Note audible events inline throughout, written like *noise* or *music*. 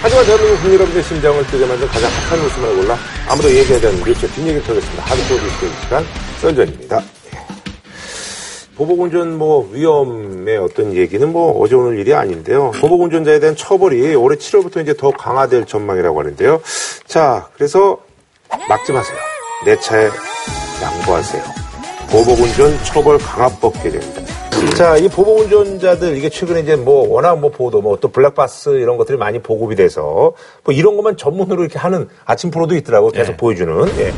하지만 대한민국 국민 여러분의 심장을 뛰게 만든 가장 핫한 웃음을 골라 아무도 얘기하지 않는 뉴스 뒷얘기를 털겠습니다. 하드코어 뉴스 시간 썬전입니다. 보복운전 뭐 위험의 어떤 얘기는 뭐 어제 오늘 일이 아닌데요. 보복운전자에 대한 처벌이 올해 7월부터 이제 더 강화될 전망이라고 하는데요. 자, 그래서 막지 마세요. 내 차에 양보하세요. 보복운전 처벌 강화법 개정입니다. 자, 이 보복 운전자들 이게 최근에 이제 뭐 워낙 뭐 보도 뭐 또 블랙박스 이런 것들이 많이 보급이 돼서 뭐 이런 것만 전문으로 이렇게 하는 아침 프로도 있더라고 계속 보여주는. 예.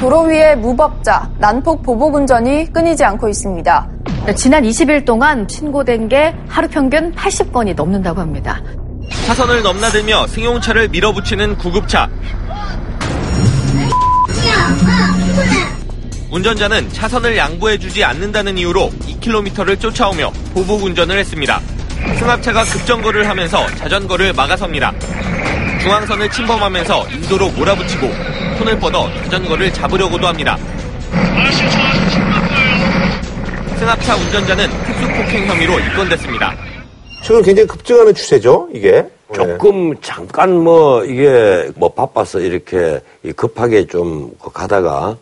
도로 위에 무법자, 난폭 보복 운전이 끊이지 않고 있습니다. 지난 20일 동안 신고된 게 하루 평균 80건이 넘는다고 합니다. 차선을 넘나들며 승용차를 밀어붙이는 구급차. 운전자는 차선을 양보해주지 않는다는 이유로 2km를 쫓아오며 보복 운전을 했습니다. 승합차가 급정거를 하면서 자전거를 막아섭니다. 중앙선을 침범하면서 인도로 몰아붙이고 손을 뻗어 자전거를 잡으려고도 합니다. 승합차 운전자는 특수폭행 혐의로 입건됐습니다. 최근 굉장히 급증하는 추세죠, 이게. 조금 잠깐 뭐 이게 뭐 바빠서 이렇게 급하게 좀 가다가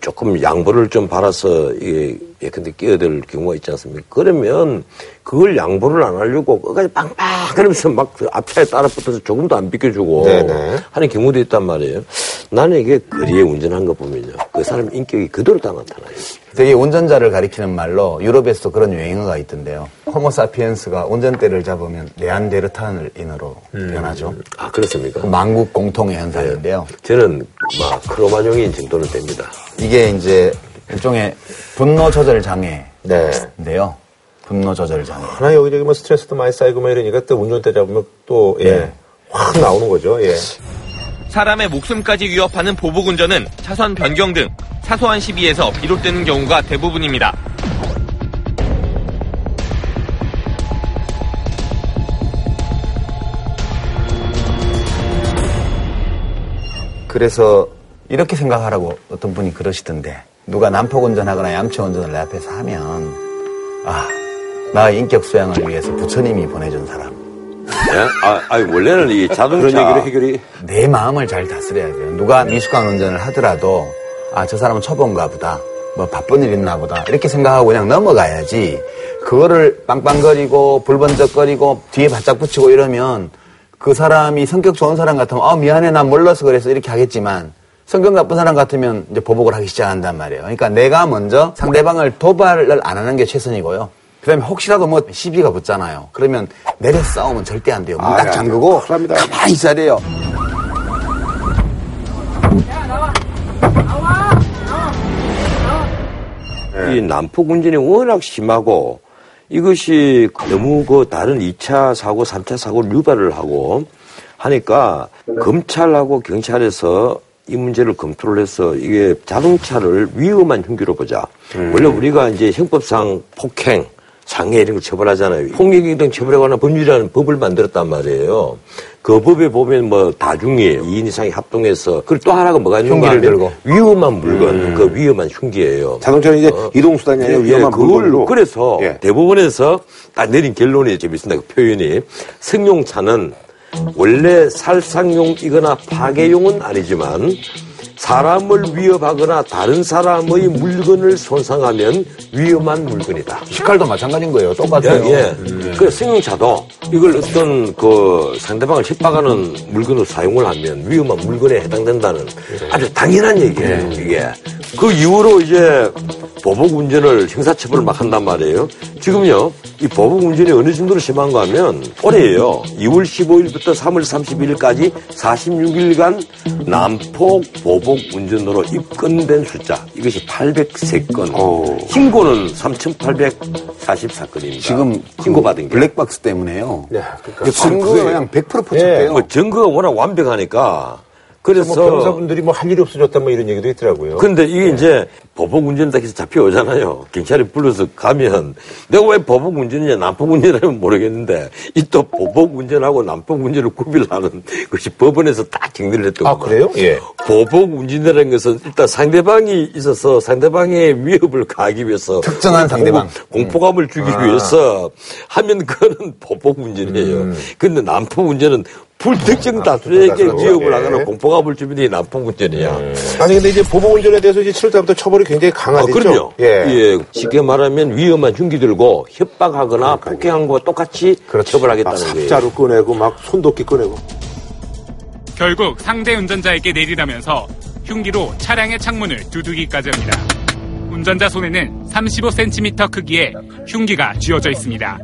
조금 양보를 좀 바라서 이게 예컨대 끼어들 경우가 있지 않습니까? 그러면 그걸 양보를 안 하려고 끝까지 빵빵 그러면서 막그 앞차에 따라 붙어서 조금도 안 비켜주고 네네. 하는 경우도 있단 말이에요. 나는 이게 거리에 운전한 거 보면요. 그 사람 인격이 그대로 다 나타나요. 되게 운전자를 가리키는 말로 유럽에서도 그런 유행어가 있던데요. 호모사피엔스가 운전대를 잡으면 네안데르탈인으로 변하죠. 아, 그렇습니까? 그 만국 공통의 현상인데요. 저는 막 크로마뇽인 정도는 됩니다. 이게 이제 일종의 분노 조절 장애인데요. 네. 분노 조절 장애. 하나 여기저기 뭐 스트레스도 많이 쌓이고 뭐 이러니까 또 운전대 잡으면 또, 예. 네. 확 나오는 거죠, 예. 사람의 목숨까지 위협하는 보복 운전은 차선 변경 등 사소한 시비에서 비롯되는 경우가 대부분입니다. 그래서 이렇게 생각하라고 어떤 분이 그러시던데 누가 난폭 운전하거나 얌체 운전을 내 앞에서 하면 아 나의 인격 수양을 위해서 부처님이 보내준 사람 예? 아, 아니, 원래는 이 자동차. 그런 얘기를 해결이 내 마음을 잘 다스려야 돼요. 누가 미숙한 운전을 하더라도 아 저 사람은 초보인가 보다. 뭐 바쁜 일 있나 보다. 이렇게 생각하고 그냥 넘어가야지. 그거를 빵빵거리고 불번쩍거리고 뒤에 바짝 붙이고 이러면 그 사람이 성격 좋은 사람 같으면 아 미안해 난 몰라서 그래서 이렇게 하겠지만 성격 나쁜 사람 같으면 이제 보복을 하기 시작한단 말이에요. 그러니까 내가 먼저 상대방을 도발을 안 하는 게 최선이고요. 그다음에 혹시라도 뭐 시비가 붙잖아요. 그러면 내려 싸우면 절대 안 돼요. 문 아, 딱 야, 잠그고 큰일 납니다. 가만히 있어야 돼요. 이 난폭 운전이 워낙 심하고 이것이 너무 그 다른 2차 사고, 3차 사고를 유발을 하고 하니까 검찰하고 경찰에서 이 문제를 검토를 해서 이게 자동차를 위험한 흉기로 보자. 원래 우리가 이제 형법상 폭행, 장애 이런 걸 처벌하잖아요. 폭력이 등 처벌에 관한 법률이라는 법을 만들었단 말이에요. 그 법에 보면 뭐 다중이 2인 이상이 합동해서 그리고 또 하나가 뭐가 있는가 하면 들고. 위험한 물건, 그 위험한 흉기예요. 자동차는 이제 이동 수단이 아니라 위험한 예, 그걸 물건으로. 그래서 예. 대법원에서 딱 내린 결론이 재밌습니다. 그 표현이 승용차는 원래 살상용이거나 파괴용은 아니지만 사람을 위협하거나 다른 사람의 물건을 손상하면 위험한 물건이다. 식칼도 마찬가지인 거예요. 똑같아요. 예, 예. 그 승용차도 이걸 어떤 그 상대방을 협박하는 물건으로 사용을 하면 위험한 물건에 해당된다는 아주 당연한 얘기예요, 이게. 그 이후로 이제 보복 운전을 형사처벌을 막 한단 말이에요. 지금요, 이 보복 운전이 어느 정도로 심한가 하면 올해예요. 2월 15일부터 3월 31일까지 46일간 난폭 보복 운전으로 입건된 숫자 이것이 803건. 오. 신고는 3,844건입니다. 지금 신고받은 게. 블랙박스 때문에요. 네, 그러니까. 그 증거가 그게- 그냥 100% 포착돼요. 뭐 증거가 워낙 완벽하니까 그래서 뭐 변호사분들이 뭐 할 일이 없어졌다 뭐 이런 얘기도 있더라고요. 근데 이게 이제 보복 운전다 해서 잡혀오잖아요. 경찰이 불러서 가면 내가 왜 보복 운전이냐 난폭 운전하면 모르겠는데 이 또 보복 운전하고 난폭 운전을 구별하는 것이 법원에서 다 정리를 했던 아, 거예요. 그래요? 예. 보복 운전이라는 것은 일단 상대방이 있어서 상대방의 위협을 가하기 위해서 특정한 상대방. 공- 공포감을 주기 위해서 하면 그거는 보복 운전이에요. 근데 난폭 운전은 불특정 다수에게. 위협을 예. 하거나 공포가 불 주민이 난폭운전이야. 아니 근데 이제 보복운전에 대해서 이제 7월 달부터 처벌이 굉장히 아, 강화됐죠. 그럼요. 예. 예. 쉽게 말하면 위험한 흉기 들고 협박하거나 폭행한 거와 똑같이 막 처벌하겠다는 거예요. 삽자루 꺼내고 막 손도끼 꺼내고. 결국 상대 운전자에게 내리라면서 흉기로 차량의 창문을 두들기까지 합니다. 운전자 손에는 35cm 크기의 흉기가 쥐어져 있습니다.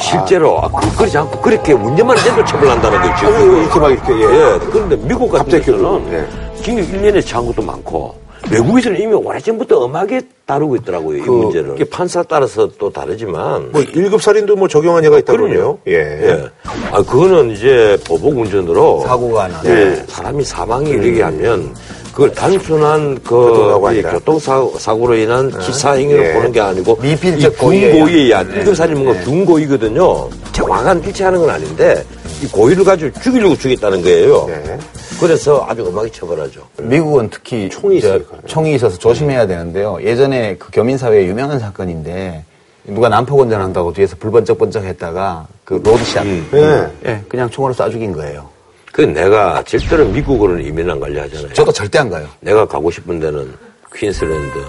실제로 아, 그, 그렇지 않고 그렇게 운전만 해도 처벌한다는 거죠. 아유, 이렇게 막 이렇게, 예. 예. 그런데 미국 같은 데서는 예. 징역 1년에 처한 것도 많고 외국에서는 이미 오래전부터 엄하게 다루고 있더라고요. 이 그- 문제를. 이게 판사 따라서 또 다르지만 뭐 1급 살인도 뭐 적용한 예가 있다고요. 그럼요. 예. 예. 아, 그거는 이제 보복 운전으로 사고가 나네. 예, 사람이 사망이 이르게 하면 그걸 단순한 그이 아니라. 교통사고 로 인한 기사 행위로 예. 보는 게 아니고 미필적 이 고의예요. 군고의에 의한 1급 살인은 건 군고의거든요. 정확한 일치하는 건 아닌데 이 고의를 가지고 죽이려고 죽였다는 거예요. 네. 그래서 아주 엄하게 처벌하죠. 미국은 특히 총이 저. 총이 있어서 조심해야 되는데요. 예전에 그 교민사회에 유명한 사건인데 누가 난폭 운전한다고 뒤에서 불번쩍번쩍 했다가 그 road shot. 예. 예, 그냥 총으로 쏴 죽인 거예요. 그 내가 절대로 미국으로는 이민 안 가려 하잖아요. 저도 절대 안 가요. 내가 가고 싶은 데는 퀸슬랜드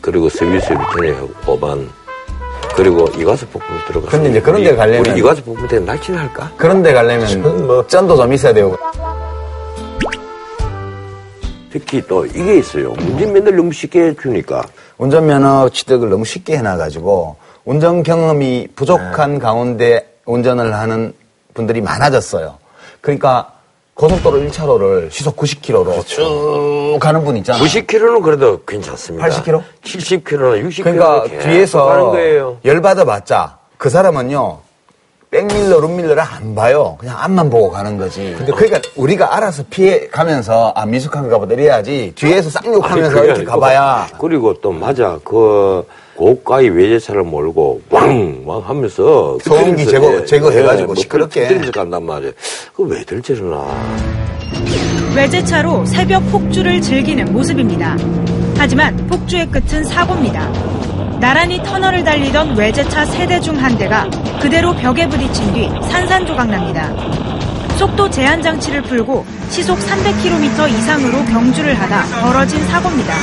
그리고 스위스 리턴의 오반 그리고 이과수 폭풍 들어가. 근데 이제 그런 데 가려면- 우리 이과수 폭풍 때 날씬할까? 그런 데 가려면 뭐 쩐도 좀 있어야 되고. 특히 또 이게 있어요. 운전면허를 너무 쉽게 주니까. 운전면허 취득을 너무 쉽게 해놔가지고 운전 경험이 부족한 가운데 운전을 하는 분들이 많아졌어요. 그러니까 고속도로 1차로를 시속 90km로 쭉 가는 분 있잖아요. 90km는 그래도 괜찮습니다. 80km? 70km나 60km. 그러니까 뒤에서 거예요. 열받아봤자 그 사람은요 백밀러, 룸밀러를 안 봐요. 그냥 앞만 보고 가는 거지. 근데 그러니까 우리가 알아서 피해 가면서 아 미숙한가 보다 이래야지 뒤에서 쌍욕하면서 이렇게 아니고. 가봐야 그리고 또 맞아. 그 고가의 외제차를 몰고 왕왕 하면서 소음기 제거- 예, 제거해가지고 뭐 시끄럽게. 들면서 간단 말이에요. 그 왜들 저러나. 외제차로 새벽 폭주를 즐기는 모습입니다. 하지만 폭주의 끝은 사고입니다. 나란히 터널을 달리던 외제차 세대 중 한 대가 그대로 벽에 부딪힌 뒤 산산조각 납니다. 속도 제한 장치를 풀고 시속 300km 이상으로 경주를 하다 벌어진 사고입니다.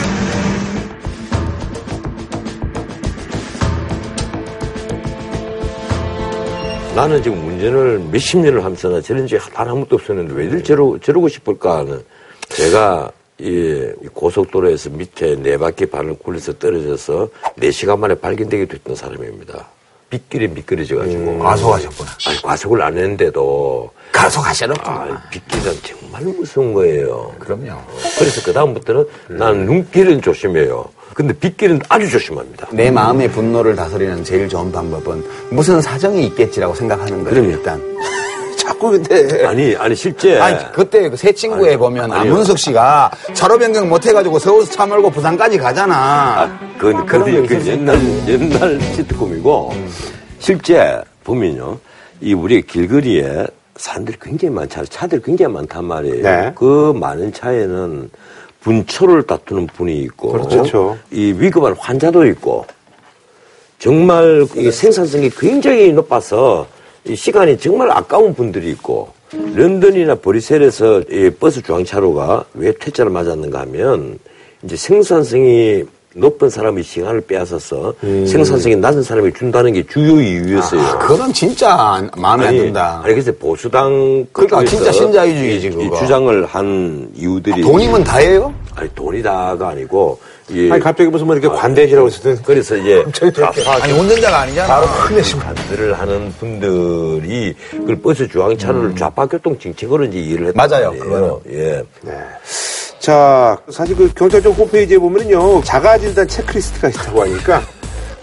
나는 지금 운전을 몇십 년을 하면서 나 저런 적이 단한 번도 없었는데 왜들 저러, 저러고 싶을까 하는 제가 이 고속도로에서 밑에 네 바퀴 반을 굴려서 떨어져서 네 시간 만에 발견되게 됐던 사람입니다. 빗길에 미끄러져가지고. 과속하셨구나. 아니, 과속을 안 했는데도. 가속하셨구나. 아, 빗길은 정말 무서운 거예요. 그럼요. 그래서 그다음부터는 난 눈길은 조심해요. 근데 빗길은 아주 조심합니다. 내 마음의 분노를 다스리는 제일 좋은 방법은 무슨 사정이 있겠지라고 생각하는 거예요. 그럼요. 일단. 자꾸 근데. 아니, 아니, 실제. 아니 그때 그 새 친구에 아니, 보면 아니요. 안문석 씨가 차로 변경 못 해가지고 서울서 차 몰고 부산까지 가잖아. 그건, 그런 그건 거그수 옛날, 옛날 시트콤이고, 실제 보면요, 이 우리 길거리에 사람들이 굉장히 많잖아요. 차들이 굉장히 많단 말이에요. 네. 그 많은 차에는 분초를 다투는 분이 있고, 그렇죠. 이 위급한 환자도 있고, 정말 이 생산성이 굉장히 높아서 이 시간이 정말 아까운 분들이 있고, 런던이나 브뤼셀에서 이 버스 중앙차로가 왜 퇴짜를 맞았는가 하면, 이제 생산성이 높은 사람의 시간을 빼앗아서 생산성이 낮은 사람이 준다는 게 주요 이유였어요. 아, 그건 진짜 마음에 안 든다. 아니, 그래서 보수당 그러니까 진짜 신자유주의지, 그거. 주장을 한 이유들이 돈이면 다예요? 아니 돈이다가 아니고 이 아니, 갑자기 무슨 뭐 이렇게 관대지라고 했을 때. 그래서 이제. *laughs* 좌파 아니 운전자가 아니잖아. 바로 반대를 하는 분들이 그 버스 중앙차로를 좌파 교통 정책으로 이제 했단 음. 맞아요. 그거는. 예. 자, 사실 그 경찰청 홈페이지에 보면은요, 자가 진단 체크리스트가 있다고 하니까,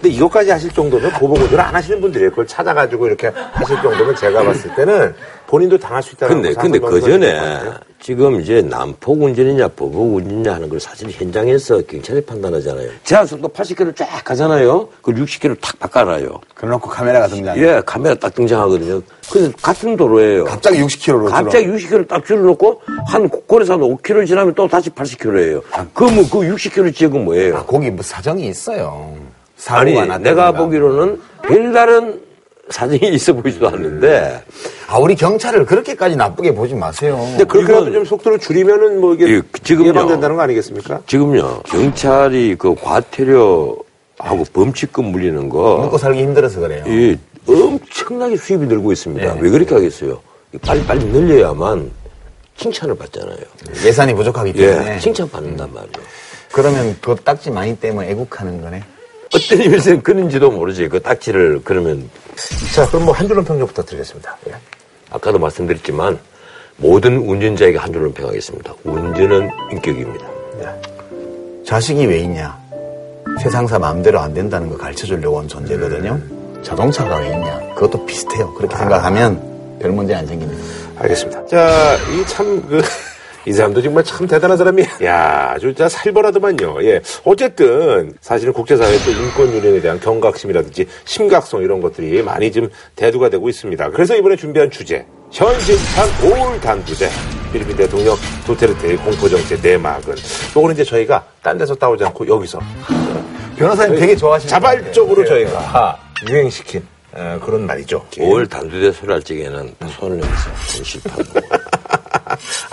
근데 이것까지 하실 정도면 보복운전을 안 하시는 분들이에요. 그걸 찾아가지고 이렇게 하실 정도면 제가 봤을 때는 본인도 당할 수 있다는 근데 근데 그 전에 지금 이제 난폭 운전이냐 보복 운전이냐 하는 걸 사실 현장에서 경찰이 판단하잖아요. 제한 속도 80km 쫙 가잖아요. 그걸 60km 탁 바꿔놔요. 그래놓고 카메라가 등장해. 예, 카메라 딱 등장하거든요. 근데 같은 도로예요. 갑자기 60km로 갑자기 60km 딱 줄여놓고 한 고래서 한 5km 지나면 또 다시 80km예요. 그러면 그 60km 지역은 뭐예요? 아, 거기 뭐 사정이 있어요. 아니. 내가 보기로는 별다른 사정이 *laughs* 있어 보이지도 않는데 아, 우리 경찰을 그렇게까지 나쁘게 보지 마세요. 근데 그렇게라도 좀 속도를 줄이면은 뭐 이게 예, 지금요. 예방된다는 거 아니겠습니까? 지금요 경찰이 그 과태료하고 범칙금 물리는 거 먹고 살기 힘들어서 그래요. 이 엄청나게 수입이 늘고 있습니다. 네. 왜 그렇게 하겠어요? 빨리 빨리 늘려야만 칭찬을 받잖아요. 예산이 부족하기 예, 때문에. 칭찬 받는단 말이에요. 그러면 그 딱지 많이 떼면 애국하는 거네. 어떤 의미에서는 그런지도 모르지. 그 딱지를 그러면 자, 그럼 뭐 한 줄로 평좀 부탁드리겠습니다. 예. 아까도 말씀드렸지만 모든 운전자에게 한 줄로 평하겠습니다. 운전은 인격입니다. 자식이 왜 있냐? 세상사 마음대로 안 된다는 거 가르쳐 주려고 온 존재거든요. 자동차가 왜 있냐? 그것도 비슷해요. 그렇게 생각하면 별 문제 안 생깁니다. 알겠습니다. 자, 이 참, 그, 이 사람도 정말 참 대단한 사람이야. 야, 아주 진짜 살벌하더만요. 예. 어쨌든, 사실은 국제사회 또 인권 유린에 대한 경각심이라든지 심각성 이런 것들이 많이 좀 대두가 되고 있습니다. 그래서 이번에 준비한 주제. 현실판 올 단두대. 필리핀 대통령 도테르테의 공포정책 내막은. 요거는 이제 저희가 딴 데서 따오지 않고 여기서 변호사님 되게 좋아하시는 자발적으로. 저희가 유행시킨 어, 그런 말이죠. 올 단두대 소리 할 적에는 손을 내면서 현실판. *laughs*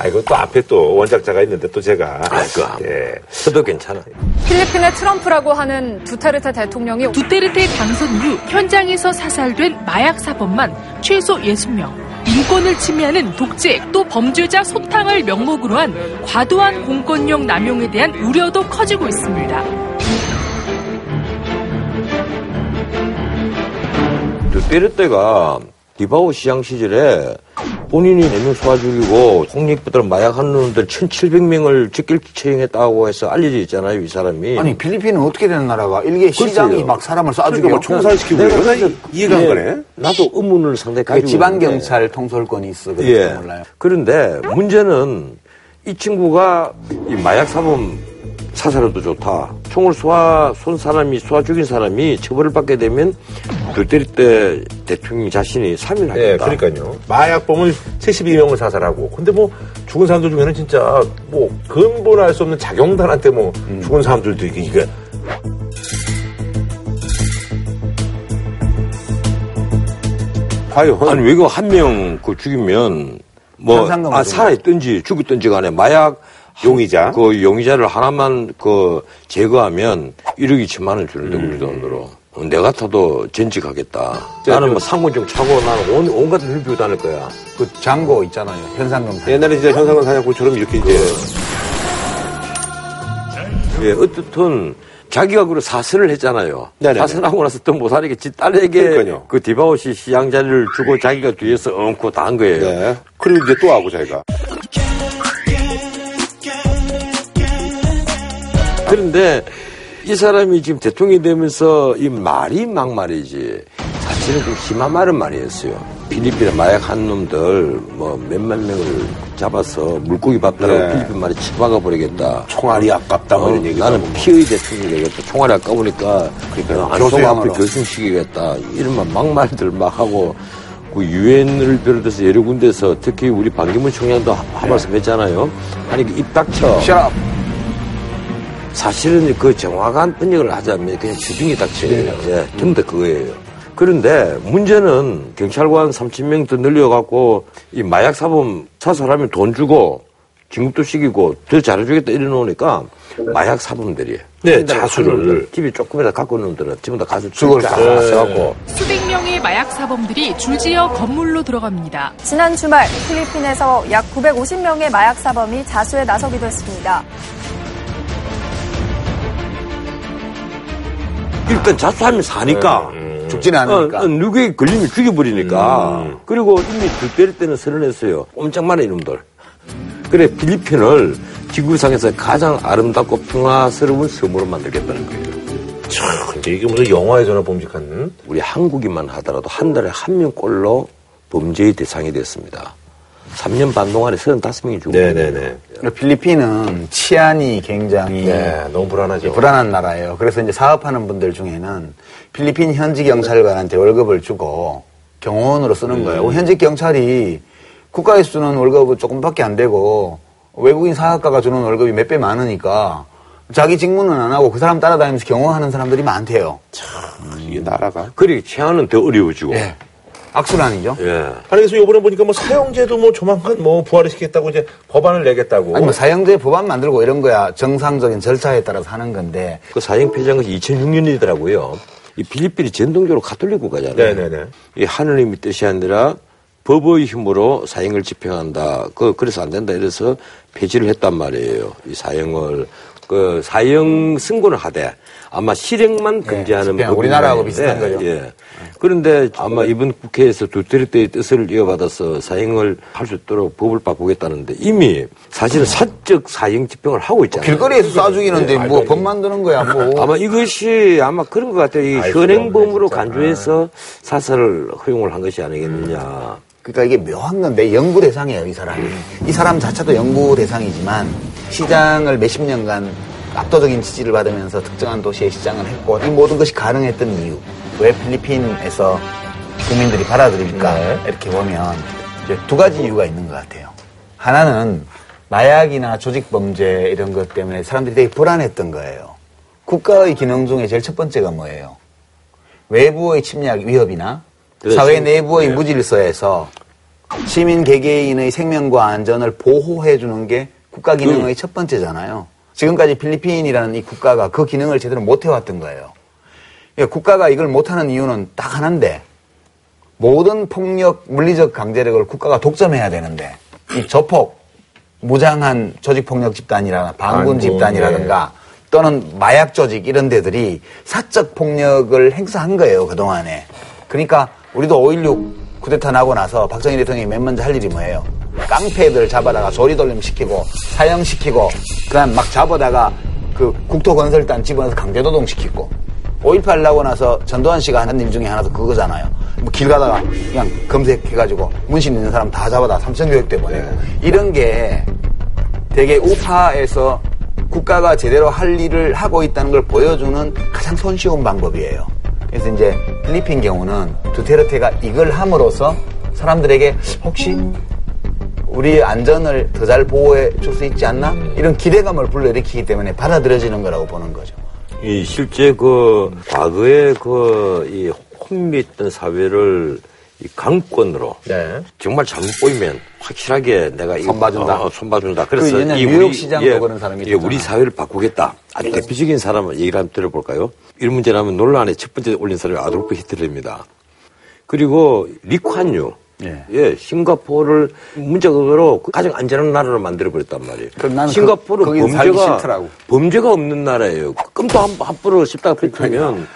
아, 이거 또 앞에 또 원작자가 있는데 또 제가. 아, 그거 예. 저도 괜찮아. 필리핀의 트럼프라고 하는 두테르테 대통령이 두테르테 당선 이후 현장에서 사살된 마약 사범만 최소 60명. 인권을 침해하는 독재 또 범죄자 소탕을 명목으로 한 과도한 공권력 남용에 대한 우려도 커지고 있습니다. 두테르테가 디바오 시장 시절에 본인이 네명 쏘아 죽이고 홍익부터 마약하는 놈들 1,700명을 직결 처형했다고 해서 알려져 있잖아요, 이 사람이. 아니 필리핀은 어떻게 되는 나라가 일개 시장이. 막 사람을 쏴 그러니까 죽여 뭐 총살시키고 내가 그래서 이해가 안 예, 가네. 나도 의문을 상당히 그게 가지고 지방. 경찰 통솔권이 있어 그래서 예. 몰라요. 그런데 문제는 이 친구가 이 마약 사범 사살해도 좋다. 총을 쏘아 쏜 사람이 쏘아 죽인 사람이 처벌을 받게 되면 두테르테 대통령 자신이 예, 사면하겠다. 그러니까요. 마약범을 72명을 사살하고. 근데 뭐 죽은 사람들 중에는 진짜 뭐 근본할 수 없는 작용단한테 뭐 죽은 사람들도 이게, 이게 과연 아니 외국 한명 그 죽이면 뭐 아, 좀- 살아있든지 죽었든지 간에 마약 용의자? 그 용의자를 하나만 그 제거하면 1억 2천만 원 주는데 우리 돈으로 어, 내 같아도 전직하겠다. 나는 뭐 상권 좀 차고 나는 온, 온갖 을 빌고 다닐 거야. 그 장고 있잖아요. 현상금 사. 옛날에 진짜 현상은 사냥꾼처럼 이렇게 이제 예, 어떻든 자기가 그 사설을 했잖아요. 네네네. 사설하고 나서 또 못하니까 지 딸에게 그러니까요. 그 디바오시 시장 자리를 주고 자기가 뒤에서 엉고 다 한 거예요. 네. 그리고 이제 또 하고 자기가 그런데 이 사람이 지금 대통령이 되면서 이 말이 막말이지 사실은 좀 심한 말은 말이었어요. 필리핀에 마약 한 놈들 뭐 몇만 명을 잡아서 물고기 밥달라고 네. 필리핀 말에 처박아 버리겠다. 총알이 아깝다 뭐 어, 이런 나는 하고. 피의 대통령이 되겠다. 총알이 아까우니까 그러니까요. 안 쏘고 교수형으로. 앞에 결승시키겠다. 이런 막 막말들 막 하고 그 유엔을 비롯해서 여러 군데서 특히 우리 반기문 총장도 한 네. 말씀 했잖아요. 아니 입 닥쳐. 셔럽. 사실은 그 정확한 번역을 하자면 그냥 주둥이 닥쳐요. 예, 전부 다 그거예요. 그런데 문제는 경찰관 3,000명 더 늘려갖고 이 마약 사범 사살하면 돈 주고 진급도 시키고 더 잘해주겠다 이래놓으니까 마약 사범들이 네, 자수를. 집이 조금이라도 갖고 있는 놈들은 전부 다 가서 죽을 써갖고 수백 명의 마약 사범들이 줄지어 건물로 들어갑니다. 지난 주말 필리핀에서 약 950명의 마약 사범이 자수에 나서기도 했습니다. 일단 자수하면 사니까 죽지는 않으니까. 어, 어, 누구에 걸리면 죽여버리니까. 음. 그리고 이미 들때릴 때는 선언했어요. 꼼짝마라 이놈들. 그래, 필리핀을 지구상에서 가장 아름답고 평화스러운 섬으로 만들겠다는 거예요. 참 이게 무슨 영화에서나 봄직한 우리 한국인만 하더라도 한 달에 한 명꼴로 범죄의 대상이 됐습니다. 3년 반 동안에 35명이 죽었거든요. 네네네. 필리핀은 치안이 굉장히 네, 너무 불안하죠. 불안한 나라예요. 그래서 이제 사업하는 분들 중에는 필리핀 현지 경찰관한테 월급을 주고 경호원으로 쓰는 거예요. 현지 경찰이 국가에서 주는 월급은 조금밖에 안 되고 외국인 사업가가 주는 월급이 몇 배 많으니까 자기 직무는 안 하고 그 사람 따라다니면서 경호하는 사람들이 많대요. 이게 나라가 그러니 치안은 더 어려워지고. 예. 악순환이죠. 예. 아니 그래서 이번에 보니까 뭐 사형제도 뭐 조만간 뭐 부활을 시켰다고 이제 법안을 내겠다고. 아니 뭐 사형제 법안 만들고 이런 거야 정상적인 절차에 따라서 하는 건데 그 사형 폐지한 것이 2006년이더라고요. 이 필리핀이 전통적으로 가톨릭 국가잖아요. 네네네. 이 하느님의 뜻이 아니라 법의 힘으로 사형을 집행한다. 그 그래서 안 된다. 이래서 폐지를 했단 말이에요. 이 사형을 그 사형 승고는 하되 아마 실행만 금지하는. 법이 우리나라하고 비슷한 거죠. 예. 그런데 아마 이번 국회에서 두테르테의 뜻을 이어받아서 사형을 할 수 있도록 법을 바꾸겠다는데 이미 사실은 사적 사형 집행을 하고 있잖아요. 길거리에서 쏴 죽이는데 뭐 법 만드는 거야 뭐. 아마 이것이 아마 그런 것 같아요. 이 현행범으로 간주해서 사살을 허용을 한 것이 아니겠느냐. 그러니까 이게 묘한 건데 연구 대상이에요 이 사람이. 이 사람 자체도 연구 대상이지만 시장을 몇십 년간 압도적인 지지를 받으면서 특정한 도시의 시장을 했고 이 모든 것이 가능했던 이유. 왜 필리핀에서 국민들이 받아들일까 이렇게 보면 이제 두 가지 이유가 있는 것 같아요. 하나는 마약이나 조직 범죄 이런 것 때문에 사람들이 되게 불안했던 거예요. 국가의 기능 중에 제일 첫 번째가 뭐예요? 외부의 침략 위협이나 그렇죠. 사회 내부의 네. 무질서에서 시민 개개인의 생명과 안전을 보호해 주는 게 국가 기능의 첫 번째잖아요. 지금까지 필리핀이라는 이 국가가 그 기능을 제대로 못 해왔던 거예요. 그러니까 국가가 이걸 못하는 이유는 딱 하나인데 모든 폭력, 물리적 강제력을 국가가 독점해야 되는데 이 조폭, 무장한 조직폭력 집단이나 반군 집단이라든가 또는 마약 조직 이런 데들이 사적 폭력을 행사한 거예요, 그동안에. 그러니까 우리도 5.16 쿠데타 나고 나서 박정희 대통령이 맨 먼저 할 일이 뭐예요? 깡패들 잡아다가 소리돌림 시키고 사형시키고 그다음 막 잡아다가 그 국토건설단 집어넣어서 강제노동 시키고 5.18 나고 나서 전두환 씨가 하는 일 중에 하나도 그거잖아요. 뭐 길 가다가 그냥 검색해가지고 문신 있는 사람 다 잡아다 삼성교육대 보내고 이런 게 되게 우파에서 국가가 제대로 할 일을 하고 있다는 걸 보여주는 가장 손쉬운 방법이에요. 그래서 이제 필리핀 경우는 두테르테가 이걸 함으로써 사람들에게 혹시 우리 안전을 더 잘 보호해 줄 수 있지 않나? 이런 기대감을 불러일으키기 때문에 받아들여지는 거라고 보는 거죠. 이 실제 그 과거에 그이 혼미했던 사회를 이 강권으로 네. 정말 잘못 보이면 확실하게 내가 손봐준다. 어, 손봐준다. 그래서 그 이 우리- 시장도 예, 그런 사람이 예. 우리 사회를 바꾸겠다. 아주 대표적인 사람 얘기를 한번 들어볼까요? 이런 문제라면 논란에 첫 번째 올린 사람이 아돌프 히틀러입니다. 그리고 리콴유. 예. 예, 싱가포르를 문자적으로 가장 안전한 나라로 만들어 버렸단 말이에요. 그럼 나는 싱가포르 그- 범죄가. 범죄가 없는 나라예요. 끔도 한, 함부로 씹다가 뱉으면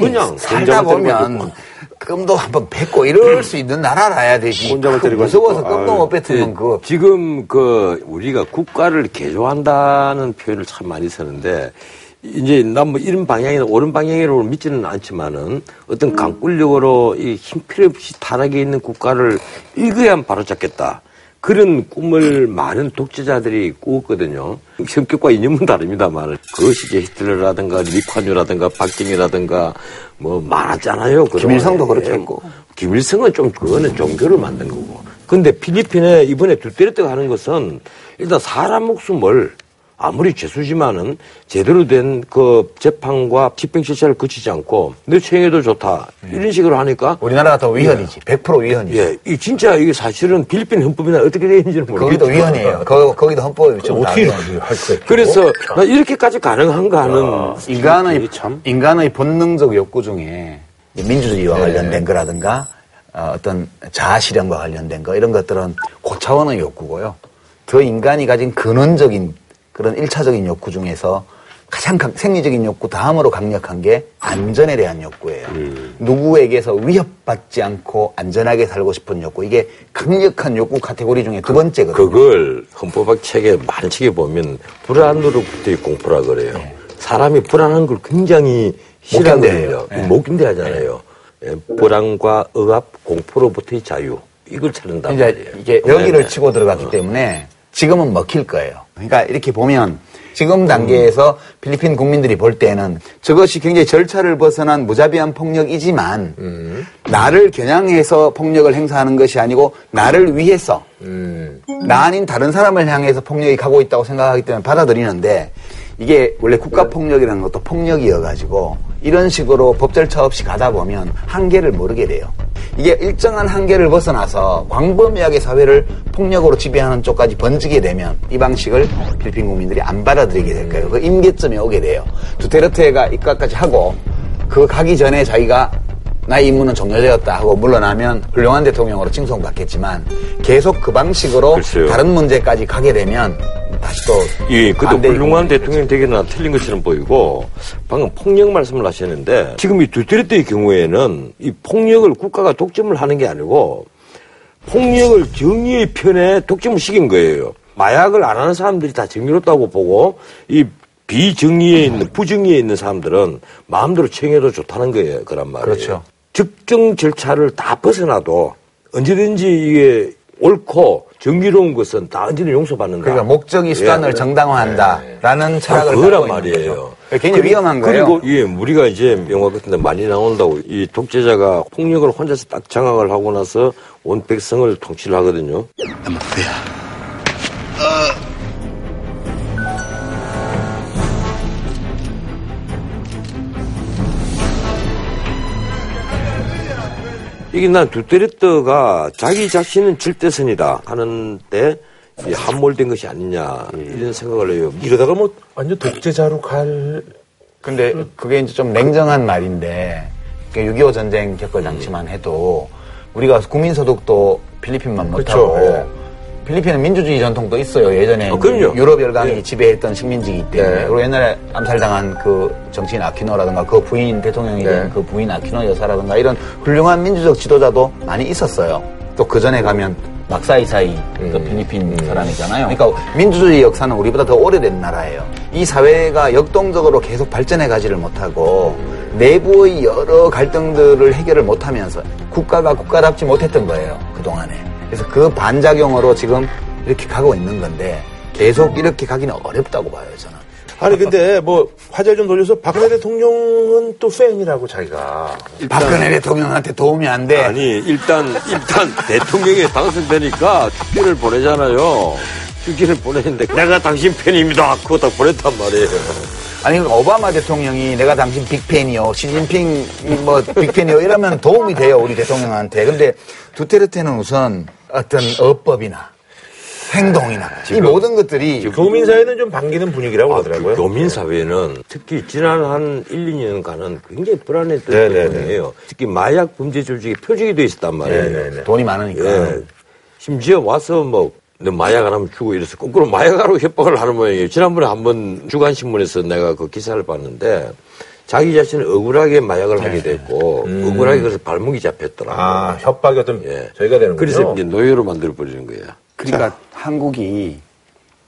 그냥 살다 보면 끔도 한번 뱉고 이럴 수 있는 나라라야 되지. 그 때리고 무서워서 싶고. 끔도. 못 뱉으면 예, 그거 지금 그 우리가 국가를 개조한다는 표현을 참 많이 쓰는데 이제 난 뭐 이런 방향이나 옳은 방향이라고 믿지는 않지만은 어떤 강권력으로 이 힘 필요 없이 타락해 있는 국가를 일거야만 바로잡겠다. 그런 꿈을 많은 독재자들이 꾸었거든요. 성격과 이념은 다릅니다만 그것이 이제 히틀러라든가 리콴유라든가 박정희라든가 뭐 많았잖아요. 김일성도 그렇게 했고. 김일성은 좀 그거는 종교를 만든 거고. 근데 필리핀에 이번에 두테르테가 하는 것은 일단 사람 목숨을 아무리 죄수지만은 제대로 된 그 재판과 집행 실체를 거치지 않고 내 죄행해도 좋다 이런 식으로 하니까 우리나라가 더 위헌이지. 100% 위헌이지. 예, 이 진짜 이게 사실은 필리핀 헌법이나 어떻게 되어 있는지는 거기도 모르겠지만 위헌이에요. 거, 거기도 헌법이 좀 어떻게 다르죠. 할 거예요? 그래서 나 이렇게까지 가능한가 하는 인간의 참. 인간의 본능적 욕구 중에 민주주의와 관련된 거라든가 어, 떤 자아 실현과 관련된 거 이런 것들은 고차원의 욕구고요. 더 인간이 가진 근원적인 그런 일차적인 욕구 중에서 가장 강- 생리적인 욕구 다음으로 강력한 게 안전에 대한 욕구예요. 누구에게서 위협받지 않고 안전하게 살고 싶은 욕구 이게 강력한 욕구 카테고리 중에 두 번째거든요. 그걸 헌법학 책에 많은 책에 보면 불안으로부터의 공포라 그래요. 네. 사람이 불안한 걸 굉장히 싫어하거든요. 네. 못 견뎌하잖아요. 예, 불안과 억압, 공포로부터의 자유 이걸 찾는다 이제. 이게 여기를 네네. 치고 들어갔기 때문에 지금은 먹힐 거예요. 그러니까 이렇게 보면 지금 단계에서 필리핀 국민들이 볼 때는 저것이 굉장히 절차를 벗어난 무자비한 폭력이지만 나를 겨냥해서 폭력을 행사하는 것이 아니고 나를 위해서 나 아닌 다른 사람을 향해서 폭력이 가고 있다고 생각하기 때문에 받아들이는데 이게 원래 국가 폭력이라는 것도 폭력이어가지고 이런 식으로 법 절차 없이 가다 보면 한계를 모르게 돼요. 이게 일정한 한계를 벗어나서 광범위하게 사회를 폭력으로 지배하는 쪽까지 번지게 되면 이 방식을 필리핀 국민들이 안 받아들이게 될 거예요. 그 임계점에 오게 돼요. 두테르테가 입각까지 하고 그 가기 전에 자기가 나의 임무는 종료되었다 하고 물러나면 훌륭한 대통령으로 칭송받겠지만 계속 그 방식으로 글쎄요. 다른 문제까지 가게 되면 다시 또 예, 반대의 훌륭한 대통령이 되겠나 틀린 것처럼 보이고 방금 폭력 말씀을 하셨는데 지금 이 두테르테의 경우에는 이 폭력을 국가가 독점을 하는 게 아니고 폭력을 정의의 편에 독점을 시킨 거예요. 마약을 안 하는 사람들이 다 정의롭다고 보고 이 비정의에 있는 부정의에 있는 사람들은 마음대로 챙겨도 좋다는 거예요. 그란 말이에요. 그렇죠. 특정 절차를 다 벗어나도 언제든지 이게 옳고 정의로운 것은 다 언제든 용서받는다. 그러니까 목적이 수단을 예. 정당화한다라는 철학을 아, 그거란 말이에요. 거죠. 굉장히 위험한 거예요. 그리고 예, 우리가 이제 영화 같은 데 많이 나온다고 이 독재자가 폭력을 혼자서 딱 장악을 하고 나서 온 백성을 통치를 하거든요. 이게 난 두테르테가 자기 자신은 질대선이다 하는데 이 함몰된 것이 아니냐 이런 생각을 해요. 이러다가 뭐 완전 독재자로 갈 근데 그게 이제 좀 냉정한 말인데 6.25 전쟁 겪을 당시만 해도 우리가 국민소득도 필리핀만 못하고 그쵸, 예. 필리핀은 민주주의 전통도 있어요. 예전에 어, 그럼요. 유럽 열강이 예. 지배했던 식민지이기 때문에 네. 그리고 옛날에 암살당한 그 정치인 아키노라든가 그 부인 대통령이 된 네. 그 부인 아키노 여사라든가 이런 훌륭한 민주적 지도자도 많이 있었어요. 또 그 전에 가면 막사이사이 그 필리핀 사람이잖아요. 그러니까 민주주의 역사는 우리보다 더 오래된 나라예요. 이 사회가 역동적으로 계속 발전해 가지를 못하고 내부의 여러 갈등들을 해결을 못하면서 국가가 국가답지 못했던 거예요. 그 동안에. 그래서 그 반작용으로 지금 이렇게 가고 있는 건데 계속 이렇게 가기는 어렵다고 봐요, 저는. 아니 근데 뭐 화제를 좀 돌려서 박근혜 대통령은 또 팬이라고 자기가 박근혜 대통령한테 도움이 안 돼. 아니 일단 일단 대통령이 당선되니까 축기를 보내잖아요. 축기를 보내는데 내가 당신 팬입니다. 그거 딱 보냈단 말이에요. 아니 그러니까 오바마 대통령이 내가 당신 빅팬이요, 시진핑 뭐 빅팬이요 이러면 도움이 돼요 우리 대통령한테. 근데 두테르테는 우선 어떤 어법이나 행동이나 이 모든 것들이 교민 사회는 좀 반기는 분위기라고 아, 그러더라고요. 그 교민 사회는 특히 지난 한 1, 2년간은 굉장히 불안했던 네네네. 때문이에요. 특히 마약 범죄 조직이 표적이 돼 있었단 말이에요. 네네네. 돈이 많으니까. 예. 심지어 와서 뭐, 너 마약 안 하면 주고 이래서 거꾸로 마약하러 협박을 하는 모양이에요. 지난번에 한번 주간신문에서 내가 그 기사를 봤는데 자기 자신을 억울하게 마약을 하게 됐고 억울하게 그래서 발목이 잡혔더라. 아 협박이 어떤 예. 저희가 되는군요. 그래서 이제 노예로 만들어 버리는 거예요. 그러니까 한국이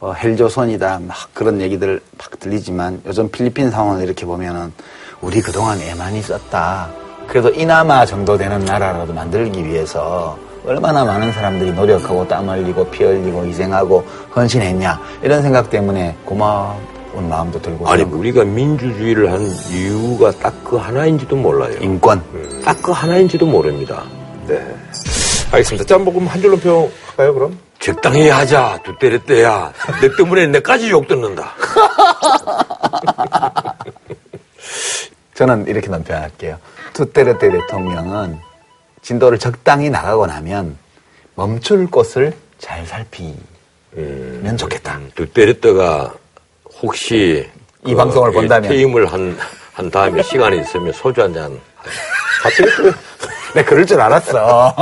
어, 헬조선이다 막 그런 얘기들 막 들리지만 요즘 필리핀 상황을 이렇게 보면은 우리 그동안 애 많이 썼다. 그래도 이나마 정도 되는 나라라도 만들기 위해서 얼마나 많은 사람들이 노력하고 땀 흘리고 피 흘리고 희생하고 헌신했냐 이런 생각 때문에 고마 운 마음도 들고 아니 그런 우리가 민주주의를 한 이유가 딱 그 하나인지도 몰라요. 인권 딱그 하나인지도 모릅니다. 네. 알겠습니다. 짬볶음 한 줄로 평 할까요 그럼? 적당히 하자 두때렸대야 내 때문에 내까지 욕 듣는다. *laughs* 저는 이렇게 논평할게요. 투테르테 대통령은 진도를 적당히 나가고 나면 멈출 곳을 잘 살피면 좋겠다. 두때렸다가 혹시 이 방송을 본다면. 퇴임을 한, 한 다음에 시간이 있으면 소주 한잔 갑자기 또 네, 그럴 줄 알았어.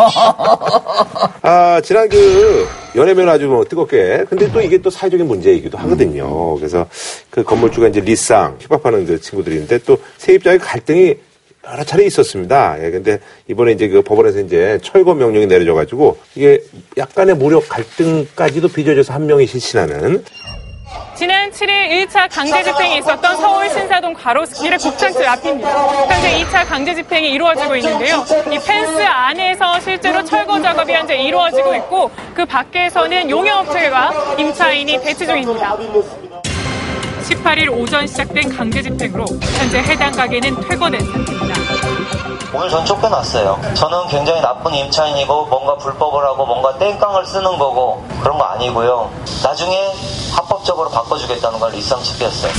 아, 지난 그, 연애면 아주 뭐 뜨겁게. 근데 또 이게 또 사회적인 문제이기도 하거든요. 그래서 그 건물주가 이제 리쌍, 힙합하는 그 친구들인데 또 세입자의 갈등이 여러 차례 있었습니다. 예, 근데 이번에 이제 그 법원에서 이제 철거 명령이 내려져가지고 이게 약간의 무력 갈등까지도 빚어져서 한 명이 실신하는 지난 7일 1차 강제 집행이 있었던 서울 신사동 가로수길의 곱창집 앞입니다. 현재 2차 강제 집행이 이루어지고 있는데요. 이 펜스 안에서 실제로 철거 작업이 현재 이루어지고 있고 그 밖에서는 용역업체가 임차인이 대치 중입니다. 18일 오전 시작된 강제 집행으로 현재 해당 가게는 퇴거된 상태입니다. 오늘 전 쫓겨났어요. 저는 굉장히 나쁜 임차인이고 뭔가 불법을 하고 뭔가 땡깡을 쓰는 거고 그런 거 아니고요. 나중에 합법적으로 바꿔주겠다는 건 리쌍 측이었어요.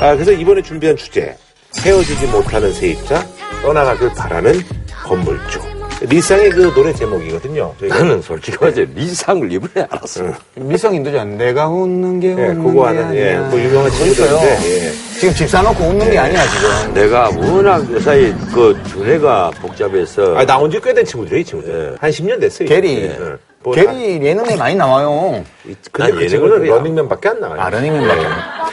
아, 그래서 이번에 준비한 주제. 헤어지지 못하는 세입자, 떠나가길 바라는 건물주. 리쌍의 그 노래 제목이거든요. 저희가. 나는 솔직히 말해 리상을 이번에 알았어. 미성 인도잖아. 내가 웃는 게 예, 웃는 그거 게 하는, 예, 아니야. 그 유명한 그러니까요. 친구들인데, 예. 지금 집 사놓고 웃는 게 아니야 지금. 내가 워낙 요사이 그 두뇌가 복잡해서 아, 나온 지 꽤 된 친구들이 이 친구들. 한 10년 됐어요. 게리. 예. 뭐 게리 예능에 많이 나와요. 근데 난그 친구는 거의 안안 나와요. 아 러닝맨밖에.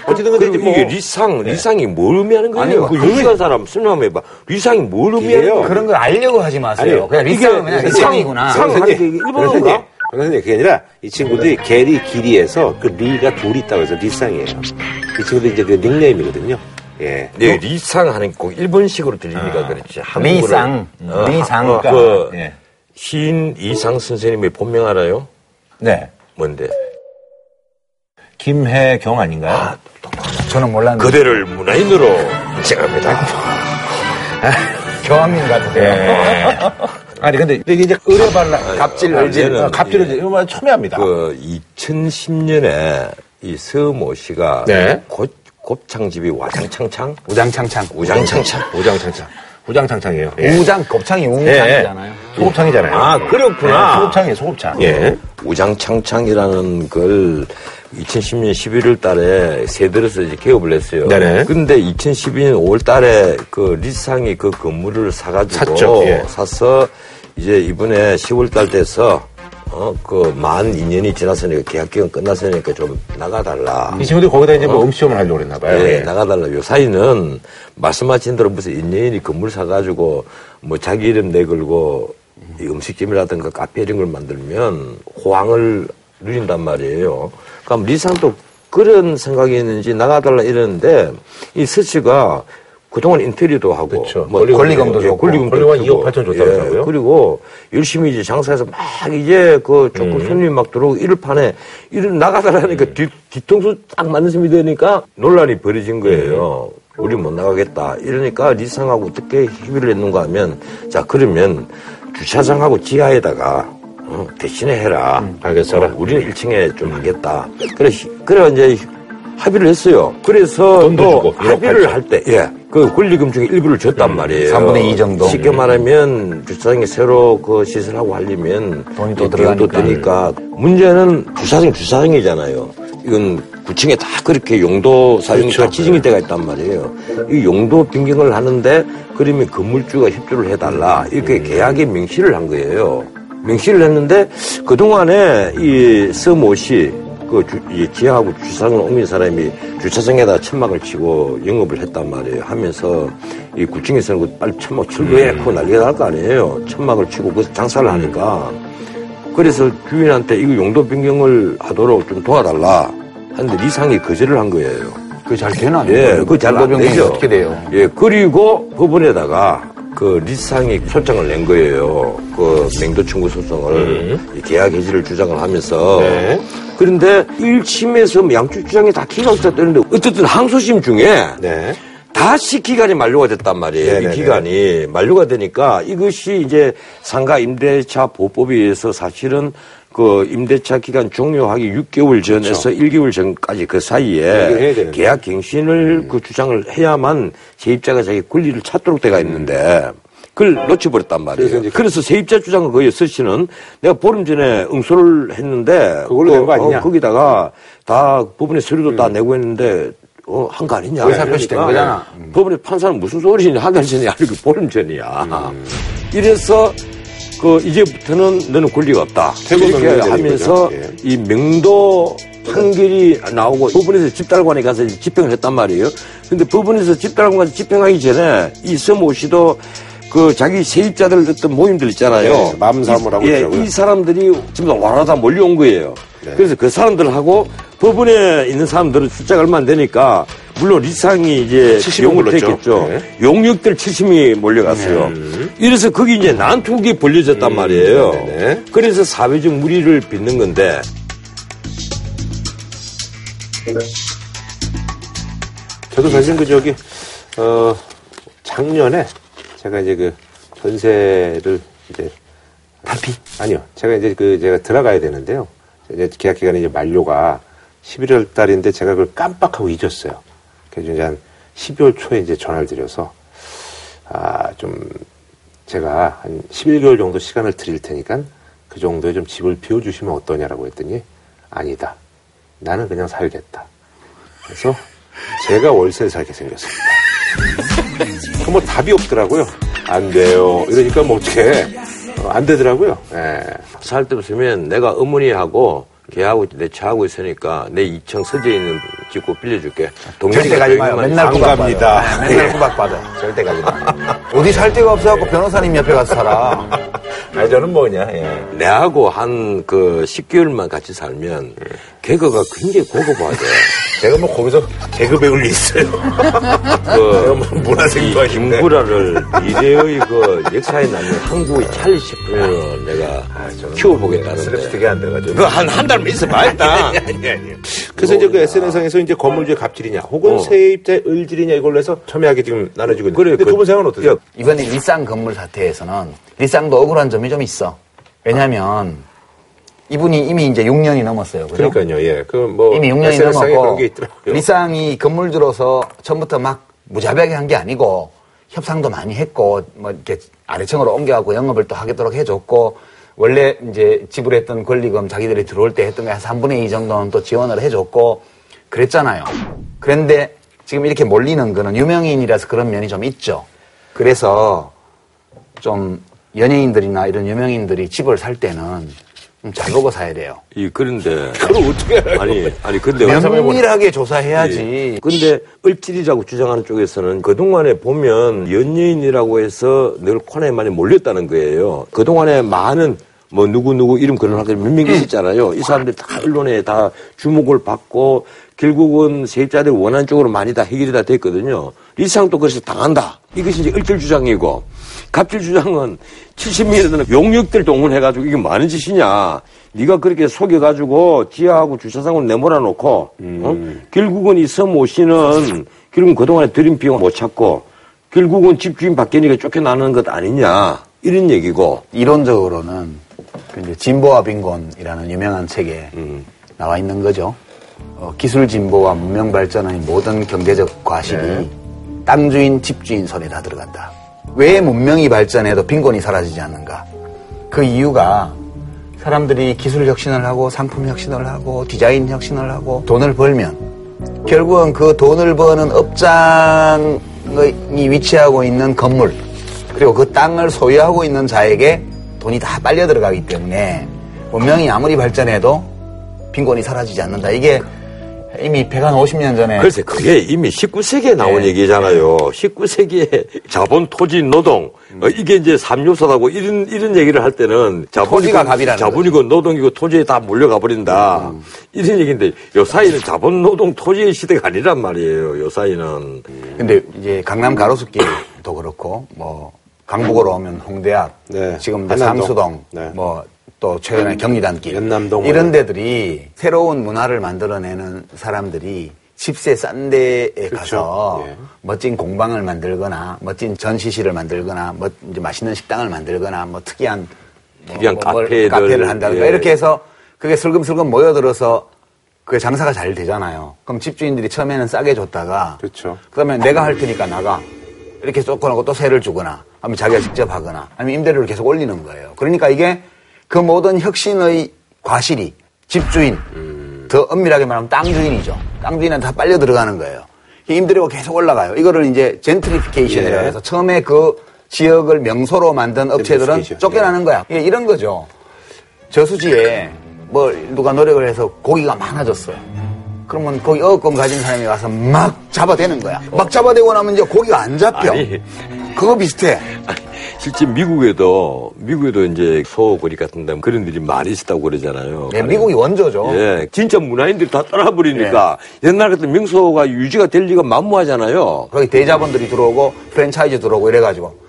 어쨌든 근데 이제 뭐 이게 리상, 리상이 뭘 의미하는 거예요? 아니, 그 그게- 유식한 사람 설명해 해봐. 리상이 뭘 의미하는 이게요. 거예요? 그런 걸 알려고 하지 마세요. 아니요. 그냥 리쌍은 그냥 이게 리쌍이구나. 상- 게 일본어인가? 선생님, 그게 아니라 이 친구들이 게리 길이에서 그 리가 둘이 있다고 해서 리쌍이에요. 이 친구들 이제 그 닉네임이거든요. 예. 네, 리상 하는 꼭 일본식으로 들리니까 그렇지. 한국어를- 리쌍. 어, 리상. 어, 그 예. 시인 이상 선생님의 본명 알아요? 네. 뭔데? 김혜경 아닌가요? 저는 몰랐는데. 그대를 문화인으로 인정합니다. 교황님 같으세요. 예. *laughs* 아니, 근데 이게 이제 의뢰발라, 갑질, 아, 을질, 얘는 어, 갑질을, 예. 이거 뭐 첨예합니다. 그 2010년에 이 서모 씨가 네. 곱, 곱창집이 와장창창 우장창창. 우장창창 우장창창. 우장창창이에요. 예. 우장, 곱창이 예. 우장이잖아요. 소곱창이잖아요. 아 그렇구나. 예, 소곱창이에요, 소곱창. 예. 우장창창이라는 걸 2010년 11월 달에 세들어서 이제 개업을 했어요. 네네. 근데 2012년 5월 달에 그 리상이 그 건물을 사가지고 샀죠, 예. 사서 이제 이번에 10월 달 돼서 어, 그 만 2년이 지났으니까 계약 기간 끝났으니까 좀 나가달라. 이 친구들이 거기다 이제 뭐 음시험을 하려고 그랬나봐요. 예, 나가달라. 요 사이는 말씀하신 대로 무슨 인연이 건물 사가지고 뭐 자기 이름 내걸고 이 음식점이라든가 카페 이런 걸 만들면 호황을 누린단 말이에요. 그럼 리상도 그런 생각이 있는지 나가달라 이러는데 이 서치가 그동안 인테리어도 하고 그렇죠. 뭐 권리금도 예, 줬고. 권리금도 권리금 주고. 2억 8천 줬다고 하더라고요. 그리고 열심히 이제 장사해서 막 이제 그 조금 음. 손님이 막 들어오고 이럴 판에 이를 나가달라니까 뒤, 뒤통수 딱 맞는 셈이 되니까 논란이 벌어진 거예요. 음. 우리 못 나가겠다. 이러니까 리상하고 어떻게 협의를 했는가 하면 자 그러면 주차장하고 지하에다가 어, 대신에 해라. 음, 알겠어라. 어, 우리는 1층에 좀 하겠다. 그래 그래 이제 합의를 했어요. 그래서 돈도 또 주고, 1억 합의를 8천. 할 때, 예, 그 권리금 중에 일부를 줬단 말이에요. 3분의 2 정도. 쉽게 말하면 주차장에 새로 그 시설하고 하려면 돈이 또이 비용도 들어가니까. 드니까 문제는 주차장이 주차장이잖아요. 이건 구층에 다 그렇게 용도 사용이 그렇죠. 다 지정이 돼가 있단 말이에요. 이 용도 변경을 하는데 그러면 건물주가 협조를 해달라 이렇게 계약에 명시를 한 거예요. 명시를 했는데 그동안에 이 서모시 그 주, 이 지하하고 주차장을 옮긴 사람이 주차장에다 천막을 치고 영업을 했단 말이에요. 하면서 이 구층에서는 그 빨리 천막 철거해 고 난리가 날 거 아니에요. 천막을 치고 거기서 장사를 하니까. 그래서 주인한테 이거 용도 변경을 하도록 좀 도와달라. 하는데 리상이 거절을 한 거예요. 그게 잘 되나? 예, 그거 잘안 되죠. 어떻게 돼요? 예, 그리고 법원에다가 그 리상이 소장을 낸 거예요. 그 맹도 청구 소송을 이 계약 해지를 주장을 하면서. 네. 그런데 1심에서 양쪽 주장이 다 기가 없었다는데 어쨌든 항소심 중에 네. 다시 기간이 만료가 됐단 말이에요. 네네네. 이 기간이 만료가 되니까 이것이 이제 상가 임대차 보호법에 의해서 사실은 그 임대차 기간 종료하기 6개월 전에서 1개월 전까지 그 사이에 그렇죠. 계약 갱신을 그 주장을 해야만 세입자가 자기 권리를 찾도록 돼가 있는데 그걸 놓쳐버렸단 말이에요. 그래서 그래서, 세입자 주장은 거의 서씨는 내가 보름 전에 응소를 했는데 그걸로 아니냐? 음. 거기다가 다 법원에 서류도 다 내고 했는데 어, 한 거 아니냐. 의사 표시 된 그러니까 거잖아. 음. 법원에 판사는 무슨 소리냐. 한 달 전이 아니고 보름 전이야. 음. 이래서 그 이제부터는 너는 권리가 없다. 이렇게 하면서. 예. 이 명도 판결이 나오고 법원에서 집달관에 가서 집행을 했단 말이에요. 근데 법원에서 집달관 가서 집행하기 전에 이 서모 씨도 그 자기 세입자들 어떤 모임들 있잖아요. 네, 마음사움을 하고 예. 이 사람들이 지금 와라다 몰려온 거예요. 네. 그래서 그 사람들하고 법원에 있는 사람들은 숫자가 얼마 안 되니까 물론 리상이 이제 70명 비용을 불렀죠. 했겠죠. 네. 용역들 70명이 몰려갔어요. 이래서 거기 이제 난투기 벌려졌단 말이에요. 음. 네네. 그래서 사회적 무리를 빚는 건데 저도 사실 그 저기 어 작년에 제가 이제 그 전세를 이제 탈피 아니요. 제가 이제 그 제가 들어가야 되는데요. 이제 계약 기간이 이제 만료가 11월 달인데 제가 그걸 깜빡하고 잊었어요. 그래서 이제 한 12월 초에 이제 전화를 드려서 아, 좀 제가 한 11개월 정도 시간을 드릴 테니까 그 정도에 좀 집을 비워주시면 어떠냐라고 했더니 아니다. 나는 그냥 살겠다. 그래서 제가 월세를 살게 생겼습니다. 그뭐 답이 없더라고요. 안 돼요. 이러니까 뭐 어떻게 안 되더라고요. 예. 살데 없으면 내가 어머니하고 걔하고 내 차하고 있으니까 내 2층 서재 있는 집고 빌려줄게. 절대 가지 마요. 맨날 안 구박 갑니다. 받아. 네, 맨날 구박 받아. 절대 가지 마. *laughs* 어디 살 데가 없어갖고 변호사님 옆에 가서 살아. *laughs* 아니 저는 뭐냐. 예. 내하고 한 그 10개월만 같이 살면 개그가 굉장히 고급화돼. *laughs* 제가 뭐 거기서 개그 배울 일 있어요. *laughs* 그 제가 뭐 문화생도 이 김구라를 미래의 그 역사에 남는 한국의 찰리 셰프로 내가 키워보겠다는데. 스랩스틱이 안 돼가지고. 그거 한, 한 달만 있어봐. *laughs* 아니, 아니, 아니. 그래서 이제 그 SNS상에서 이제 건물주의 갑질이냐, 혹은 어. 세입자의 을질이냐 이걸로 해서 첨예하게 지금 나눠지고 있는데. 그래, 근데 그- 두분 생각은 어떠세요? 이번에 리쌍 건물 사태에서는 리쌍도 억울한 점이 좀 있어. 왜냐면 이분이 이미 이제 6년이 넘었어요. 그죠? 그러니까요, 예. 그 뭐. 이미 6년이 SNS상에 그런 넘었고. 리쌍이 건물 들어서 처음부터 막 무자비하게 한 게 아니고 협상도 많이 했고 뭐 이렇게 아래층으로 옮겨가고 영업을 또 하겠도록 해줬고 원래 이제 지불했던 권리금 자기들이 들어올 때 했던 게 한 3분의 2 정도는 또 지원을 해줬고 그랬잖아요. 그런데 지금 이렇게 몰리는 거는 유명인이라서 그런 면이 좀 있죠. 그래서 좀 연예인들이나 이런 유명인들이 집을 살 때는 좀 잘 보고 사야 돼요. 이, 그런데. 그걸 어떻게 알아요? 아니, 아니, 근데. 면밀하게 조사해야지. 예. 근데 을질이라고 주장하는 쪽에서는 그동안에 보면 연예인이라고 해서 늘 코너에 많이 몰렸다는 거예요. 그동안에 많은 뭐 누구 누구 이름 거론하기 몇명 있었잖아요. 이 사람들이 다 언론에 다 주목을 받고 결국은 세입자들 원하는 쪽으로 많이 다 해결이 다 됐거든요. 리상도 그래서 당한다. 이것이 이제 을질 주장이고 갑질 주장은 70명이라는 용역들 동원해가지고 이게 많은 짓이냐. 네가 그렇게 속여가지고 지하하고 주차장을 내몰아 놓고 어? 결국은 이 서모 씨는 결국은 그동안에 들인 비용 못 찾고 결국은 집주인 바뀌니까 쫓겨나는 것 아니냐 이런 얘기고 이론적으로는 그 이제 진보와 빈곤이라는 유명한 책에 음. 나와 있는 거죠. 어, 기술 진보와 문명 발전의 모든 경제적 과실이 네. 땅 주인, 집주인 손에 다 들어간다. 왜 문명이 발전해도 빈곤이 사라지지 않는가? 그 이유가 사람들이 기술 혁신을 하고 상품 혁신을 하고 디자인 혁신을 하고 돈을 벌면 결국은 그 돈을 버는 업장이 위치하고 있는 건물 그리고 그 땅을 소유하고 있는 자에게 돈이 다 빨려 들어가기 때문에 문명이 아무리 발전해도 빈곤이 사라지지 않는다. 이게 이미 150년 전에 글쎄 그게 이미 19세기에 나온 네. 얘기잖아요. 19세기에 자본, 토지, 노동 어, 이게 이제 삼요소라고 이런 이런 얘기를 할 때는 자본이고 자본이고 노동이고 토지에 다 몰려가 버린다. 음. 이런 얘기인데 요 사이는 자본, 노동, 토지의 시대가 아니란 말이에요. 요 사이는 근데 이제 강남 가로수길도 그렇고 뭐 강북으로 오면 홍대앞, 네. 지금 한남동. 상수동, 네. 뭐 또 최근에 경리단길 연남동 이런 뭐 데들이 새로운 문화를 만들어내는 사람들이 집세 싼 데에 가서 예. 멋진 공방을 만들거나 멋진 전시실을 만들거나 뭐 이제 맛있는 식당을 만들거나 뭐 특이한 뭐 특이한 뭘 카페들, 카페를 한다든가 예. 이렇게 해서 그게 슬금슬금 모여들어서 그게 장사가 잘 되잖아요. 그럼 집주인들이 처음에는 싸게 줬다가 그렇죠. 그다음에 내가 할 테니까 나가 이렇게 쫓겨나고 또 세를 주거나 아니면 자기가 직접 하거나 아니면 임대료를 계속 올리는 거예요. 그러니까 이게 그 모든 혁신의 과실이 집주인 더 엄밀하게 말하면 땅 주인이죠. 땅 주인은 다 빨려 들어가는 거예요. 이 임대료가 계속 올라가요. 이거를 이제 젠트리피케이션이라고 예. 해서 처음에 그 지역을 명소로 만든 업체들은. 쫓겨나는 거야. 이게 이런 거죠. 저수지에 뭐 누가 노력을 해서 고기가 많아졌어요. 그러면 거기 어업권 가진 사람이 와서 막 잡아대는 거야. 막 잡아대고 나면 이제 고기가 안 잡혀. 아니. 그거 비슷해. 실제 미국에도 미국에도 이제 소거리 같은 데 그런 일이 많이 있었다고 그러잖아요. 네, 미국이 원조죠. 예, 진짜 문화인들이 다 따라 버리니까 옛날 같은 명소가 유지가 될 리가 만무하잖아요. 거기 대자본들이 들어오고 프랜차이즈 들어오고 이래가지고.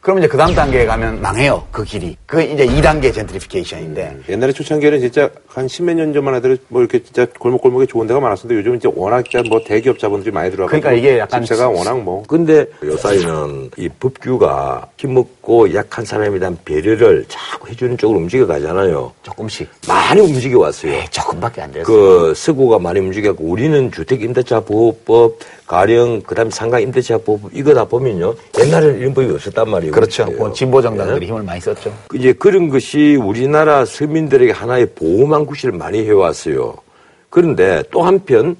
그러면 이제 그 다음 단계에 가면 망해요. 그 길이. 그 이제 2단계 젠트리피케이션인데. 옛날에 초창기에는 진짜 한 십몇 년 전만 하더라도 뭐 이렇게 진짜 골목골목에 좋은 데가 많았었는데 요즘은 이제 워낙 진짜 뭐 대기업 자본들이 많이 들어가고 그러니까 이게 약간 집세가 워낙 뭐 근데 요사이는 이 법규가 힘없고 약한 사람에 대한 배려를 자꾸 해주는 쪽으로 움직여 가잖아요. 조금씩. 많이 움직여 왔어요. 에이, 조금밖에 안 됐어. 그 서구가 많이 움직였고 우리는 주택임대차 보호법 가령 그다음에 상가 임대차 보법 이거 다 보면요 옛날에는 이런 법이 없었단 말이에요. 그렇죠. 뭐 진보 정당들이 네. 힘을 많이 썼죠. 이제 그런 것이 우리나라 서민들에게 하나의 보호망 구실을 많이 해왔어요. 그런데 또 한편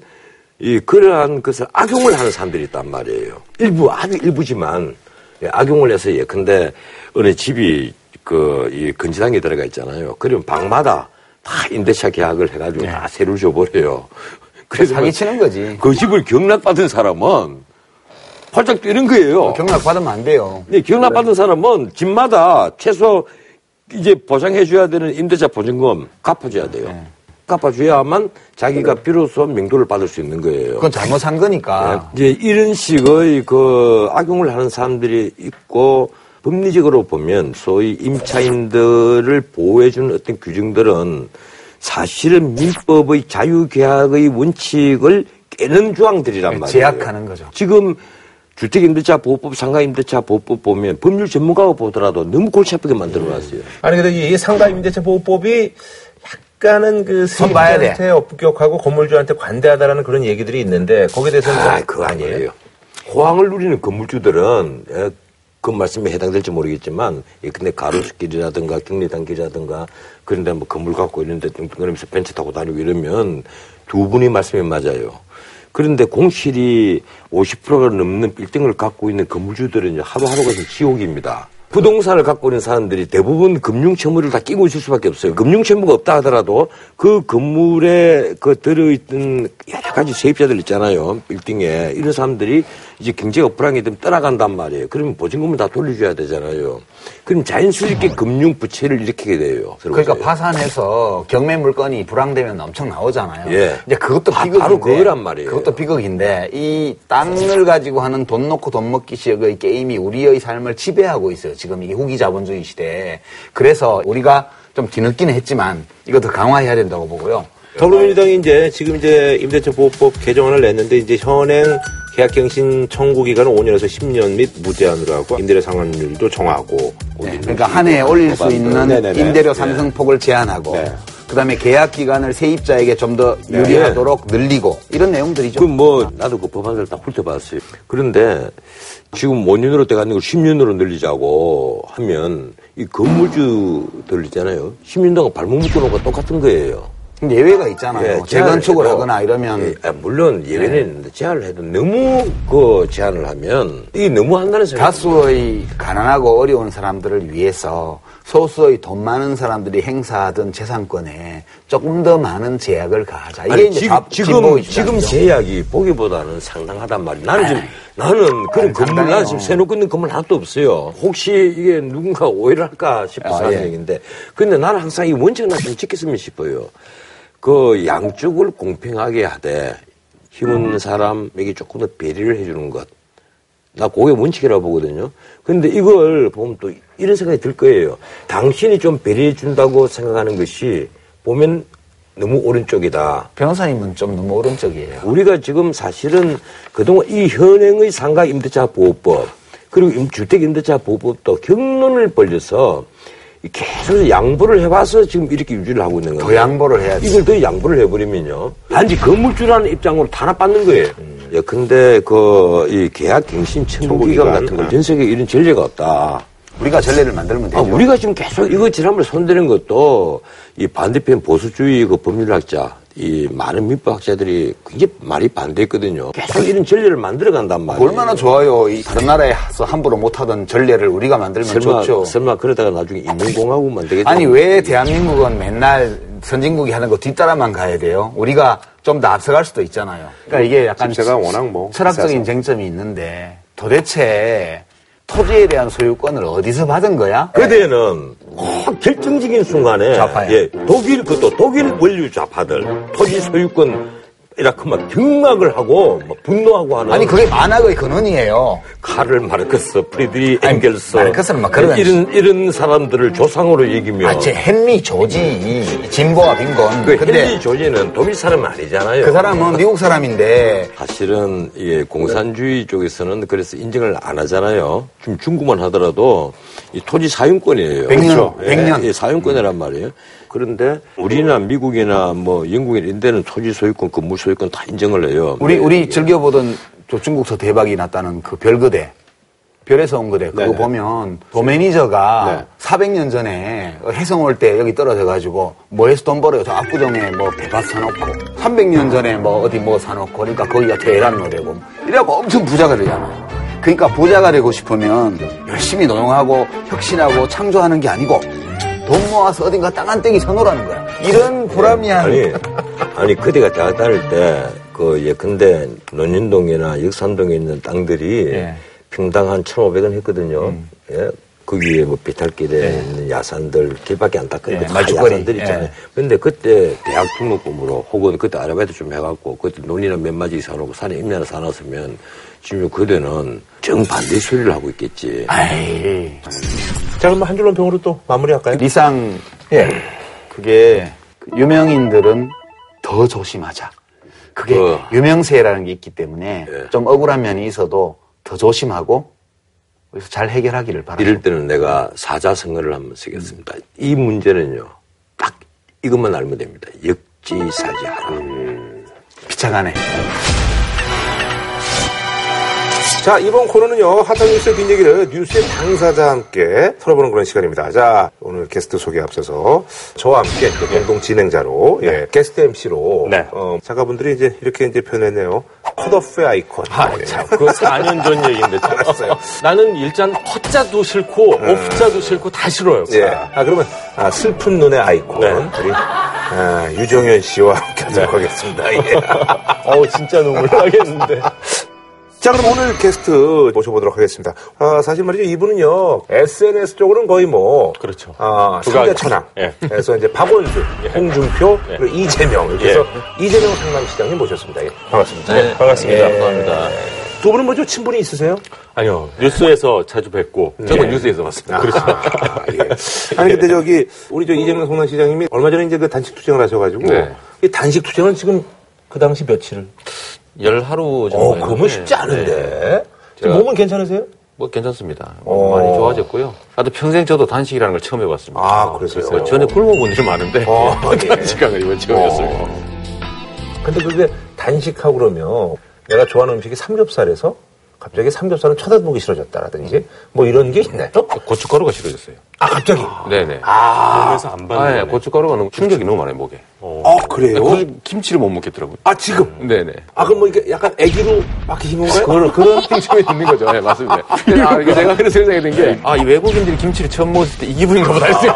이 그러한 것을 악용을 하는 사람들이 있단 말이에요. 일부 아주 일부지만 예, 악용을 해서 예컨대 어느 집이 그이 근지당에 들어가 있잖아요. 그러면 방마다 다 임대차 계약을 해가지고 다 세를 줘버려요. 그래서 네. 사기 치는 거지. 그 집을 경락받은 사람은 활짝 뛰는 거예요. 경락 받으면 안 돼요. 네, 경락받은 사람은 집마다 최소 이제 보장해줘야 되는 임대차 보증금 갚아줘야 돼요. 네. 갚아줘야만 자기가 비로소 명도를 받을 수 있는 거예요. 그건 잘못 산 거니까. 네, 이제 이런 식의 그 악용을 하는 사람들이 있고 법리적으로 보면 소위 임차인들을 보호해주는 어떤 규정들은 사실은 민법의 자유계약의 원칙을 깨는 조항들이란 말이에요. 제약하는 거죠. 지금 주택임대차 보호법, 상가임대차 보호법 보면 법률 전문가가 보더라도 너무 골치 아프게 만들어놨어요. 아니 근데 이 상가임대차 보호법이 약간은 그. 세입자한테 업격하고 건물주한테 관대하다라는 그런 얘기들이 있는데 거기에 대해서는 아, 좀 그거 아니에요. 호황을 누리는 건물주들은 에, 그 말씀에 해당될지 모르겠지만 예, 근데 가로수길이라든가 경리단길이라든가 그런데 뭐 건물 갖고 이런데 뚱뚱거리면서 벤치 타고 다니고 이러면 두 분이 말씀이 맞아요. 그런데 공실이 50%가 넘는 빌딩을 갖고 있는 건물주들은 하루하루가 좀 지옥입니다. 부동산을 갖고 있는 사람들이 대부분 금융채무를 다 끼고 있을 수밖에 없어요. 금융채무가 없다 하더라도 그 건물에 그 들어있던 여러 가지 세입자들 있잖아요. 빌딩에. 이런 사람들이 이제 경제가 불황이 되면 떠나간단 말이에요. 그러면 보증금을 다 돌려줘야 되잖아요. 그럼 자연스럽게 금융 부채를 일으키게 돼요. 그러니까. 파산해서 경매 물건이 불황되면 엄청 나오잖아요. 예. 이제 그것도 바- 비극인데. 바로 그거란 말이에요. 그것도 비극인데 이 땅을 가지고 하는 돈 놓고 돈 먹기 식의 게임이 우리의 삶을 지배하고 있어요. 지금 이 후기 자본주의 시대에. 그래서 우리가 좀 뒤늦기는 했지만 더 강화해야 된다고 보고요. 더불어민주당이 이제 지금 이제 임대차 보호법 개정안을 냈는데 이제 현행 계약갱신 청구 기간은 5년에서 10년 및 무제한으로 하고 임대료 상환율도 정하고 그러니까 한 해에 올릴 수 있는 네네네. 임대료 네. 상승폭을 제한하고 네. 그다음에 계약 기간을 세입자에게 좀더 네. 유리하도록 늘리고 이런 내용들이죠. 그뭐 나도 그 법안을 다 훑어봤어요. 그런데 지금 5년으로 돼가는 걸 10년으로 늘리자고 하면 이 건물주들 있잖아요. 10년 동안 발목 묶어놓은 거 똑같은 거예요. 예외가 있잖아요. 재건축을 제한을 해도, 하거나 이러면 예, 아, 물론 예외는 있는데 제한을 해도 너무 그 제한을 하면 이게 너무 한다는 생각. 다수의 가난하고 어려운 사람들을 위해서 소수의 돈 많은 사람들이 행사하던 재산권에 조금 더 많은 제약을 가하자. 이게 아니, 이제 지금 자- 지금. 제약이 보기보다는 상당하단 말이야. 나는 지금 나는 그런 건물. 나는 지금 세놓고 있는 건물 하나도 없어요. 혹시 이게 누군가 오해를 할까 싶어서 아, 하는 예. 얘기인데, 근데 나는 항상 이 원칙을 좀 지켰으면 싶어요. 그 양쪽을 공평하게 하되 힘없는 사람에게 조금 더 배려를 해주는 것. 나 그게 원칙이라고 보거든요. 근데 이걸 보면 또 이런 생각이 들 거예요. 당신이 좀 배려해 준다고 생각하는 것이 보면 너무 오른쪽이다. 변호사님은 좀 너무 오른쪽이에요. 우리가 지금 사실은 그동안 이 현행의 상가 임대차 보호법 그리고 임- 주택 임대차 보호법도 경론을 벌려서 계속 양보를 해와서 지금 이렇게 유지를 하고 있는 거예요. 더 양보를 해야지. 이걸 더 양보를 해버리면요. 단지 건물주라는 입장으로 탄압받는 거예요. 예, 근데 그, 이 계약 갱신 청구 기간 청구기간. 같은 걸 전 세계에 이런 전례가 없다. 우리가 전례를 만들면 되죠. 아, 우리가 지금 계속 이거 지난번에 손대는 것도 이 반대편 보수주의 그 법률학자, 이 많은 민법학자들이 굉장히 많이 반대했거든요. 계속 이런 전례를 만들어 간단 말이에요. 얼마나 좋아요. 이 다른 나라에서 함부로 못하던 전례를 우리가 만들면 설마, 좋죠. 설마 그러다가 나중에 인민공화국만 되겠죠? 아니 왜 대한민국은 맨날 선진국이 하는 거 뒤따라만 가야 돼요? 우리가 좀 더 앞서갈 수도 있잖아요. 그러니까 이게 약간 집세가 워낙 뭐 철학적인. 쟁점이 있는데 도대체 토지에 대한 소유권을 어디서 받은 거야? 그대는 꼭 결정적인 순간에 좌파야. 예, 독일 그것도 독일 원류 좌파들 토지 소유권 이렇게 막 경악을 하고 막 분노하고 하는 아니 그게 만악의 근원이에요. 카를 마르크스, 프리드리히 엥겔스 마르크스는 막 그런- 이런 이런 사람들을 조상으로 여기며 아, 제 헨리 조지 진보와 빈곤. 그 근데 헨리 조지는 독일 사람은 아니잖아요. 그 사람은 미국 사람인데 사실은 예, 공산주의 쪽에서는 그래서 인정을 안 하잖아요. 지금 중국만 하더라도 이 토지 사용권이에요. 백 년, 그렇죠? 백 예, 년. 예, 사용권이란 말이에요. 그런데 우리나 미국이나 뭐 영국이나 이런 데는 토지 소유권, 건물 소유권 다 인정을 해요. 우리 우리 즐겨 보던 조중국서 대박이 났다는 그 별거대. 별에서 온 거대. 그거 네네. 보면 도매니저가 네. 400년 전에 해성 올 때 여기 떨어져 가지고 뭐 해서 돈 벌어요. 저 압구정에 뭐 배밭 사놓고 300년 전에 뭐 어디 뭐 사놓고 그러니까 거기가 대란 노래고 이래갖고 엄청 부자가 되잖아요. 그러니까 부자가 되고 싶으면 열심히 노용하고 혁신하고 창조하는 게 아니고 돈 모아서 어딘가 땅한 땡이 사놓으라는 거야. 이런 불합리한 아니, 아니, 그대가 대학 다닐 때, 그, 예컨대, 논현동이나 역산동에 있는 땅들이 예. 평당 한 1,500원 했거든요. 예. 거기에 뭐 비탈길에 있는 야산들 길밖에 안 닦으니까 예, 다 말죽거리. 야산들 있잖아요. 예. 근데 그때 대학 등록금으로 혹은 그때 아르바이트 좀 해갖고 그때 논이나 몇 마디 사놓고 산에 임내나 사놨으면 지금 그대는 정반대 소리를 하고 있겠지. 아이 자, 그럼 한 줄로 병으로 또 마무리할까요? 리상 예. 그게 그 유명인들은 더 조심하자. 그게 어. 유명세라는 게 있기 때문에 예. 좀 억울한 면이 있어도 더 조심하고 그래서 잘 해결하기를 바랍니다. 이럴 때는 내가 사자성어를 한번 쓰겠습니다. 이 문제는요, 딱 이것만 알면 됩니다. 역지사지하라. 비참하네. 자, 이번 코너는요, 핫한 뉴스의 뒷얘기를 뉴스의 당사자와 함께 털어보는 그런 시간입니다. 자, 오늘 게스트 소개 앞서서 저와 함께 이제 공동 진행자로, 예, 게스트 MC로, 네. 어, 작가분들이 이제 이렇게 이제 표현했네요. 컷오프의 아이콘. 아, 예. 참, 그거 4년 전 얘기인데. 참. 알았어요. *laughs* 나는 일단 헛자도 싫고, 오프자도 싫고, 다 싫어요. 예. 아, 그러면, 아, 슬픈 눈의 아이콘. 네. 우리, 아, 유정현 씨와 함께 하도록 하겠습니다. 예. *laughs* 어우, 진짜 눈물 나겠는데. 자, 그럼 오늘 게스트 모셔보도록 하겠습니다. 아, 사실 말이죠. 이분은요, SNS 쪽으로는 거의 뭐. 그렇죠. 아, 상대천왕. 예. 그래서 이제 박원순, 홍준표, 예. 그리고 이재명. 이렇게 해서 이재명 성남시장님 모셨습니다. 예. 반갑습니다. 네, 반갑습니다. 예. 감사합니다. 두 분은 뭐죠? 친분이 있으세요? 아니요, 뉴스에서 자주 뵙고, 저도 뉴스에서 봤습니다. 그렇죠. 아, 예. 아니, 근데 저기, 우리 저 이재명 성남시장님이 얼마 전에 이제 그 단식 투쟁을 하셔가지고. 네. 이 단식 투쟁은 지금 그 당시 며칠을? 열 하루 정도. 어, 그러면 쉽지 않은데. 네. 몸은 괜찮으세요? 뭐 괜찮습니다. 어. 많이 좋아졌고요. 나도 평생 저도 단식이라는 걸 처음 해봤습니다. 아, 그러세요? 그래서 전에 굶어본 일이 많은데, 어, *laughs* 예. 단식한 건 이번 처음이었습니다. 근데 그게 단식하고 그러면 내가 좋아하는 음식이 삼겹살에서 갑자기 삼겹살은 쳐다보기 싫어졌다라든지 뭐 이런 게 있나요? 고춧가루가 싫어졌어요. 아, 갑자기? 네네. 아, 몸에서 안 받는 아, 예, 고춧가루가 너무 충격이 너무 많아요, 목에. 아, 그래요? 그 김치를 못 먹겠더라고요. 아, 지금? 네네. 아, 그럼 뭐 이게 약간 애기로 바뀌신 건가요? *laughs* 그런, *laughs* 그런 핑점이 있는 거죠. 네, 맞습니다. 아, 이게 제가 그래서 생각이 든 게, 아, 이 외국인들이 김치를 처음 먹었을 때 이 기분인가 보다 했어요.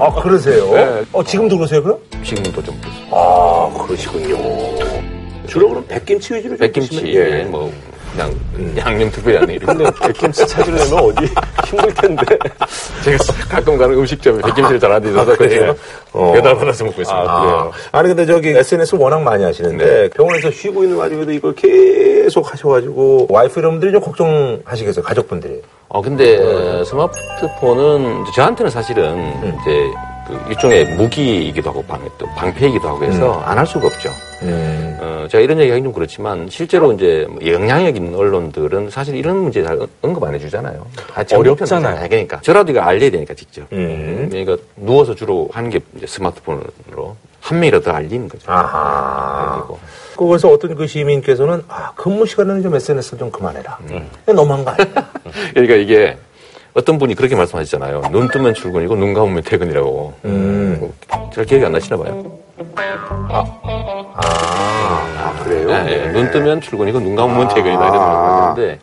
아, 그러세요? 네. 어, 지금도 그러세요, 그럼? 지금도 좀 그렇습니다. 아, 그러시군요. 주로 그럼 백김치 위주로 좀 백김치, 드시면- 예, 뭐, 그냥 양념 특별히 안 해. 근데 백김치 찾으려면 어디 *laughs* 힘들 텐데. *laughs* 제가 가끔 가는 음식점에 백김치를 잘 안 드셔서 그래요. 어. 배달 받아서 먹고 있습니다. 아, 아니 근데 저기 SNS 워낙 많이 하시는데 네. 병원에서 쉬고 있는 와중에도 이걸 계속 하셔가지고 와이프 여러분들이 좀 걱정하시겠어요 가족분들이 어, 근데 스마트폰은 이제 저한테는 사실은 이제 그 일종의 무기이기도 하고 방, 또 방패이기도 하고 해서 안할 수가 없죠. 어, 제가 이런 얘기 하긴 좀 그렇지만 실제로 이제 뭐 영향력 있는 언론들은 사실 이런 문제 잘 언급 안 해주잖아요. 다 어렵잖아요. 그러니까 저라도 이거 알려야 되니까 직접. 음. 그러니까 누워서 주로 하는 게 스마트폰으로 한 명이라도 알리는 거죠. 아하 그리고 그래서 어떤 그 시민께서는 아 근무 시간에는 좀 SNS를 좀 그만해라 이게 너무한 거 아니야 *laughs* 그러니까 이게 어떤 분이 그렇게 말씀하셨잖아요. 눈 뜨면 출근이고 눈 감으면 퇴근이라고. 음. 잘 기억이 안 나시나 봐요. 아, 그래요 예, 예. 눈 뜨면 출근이고 눈 감으면 퇴근이다 이런 말인데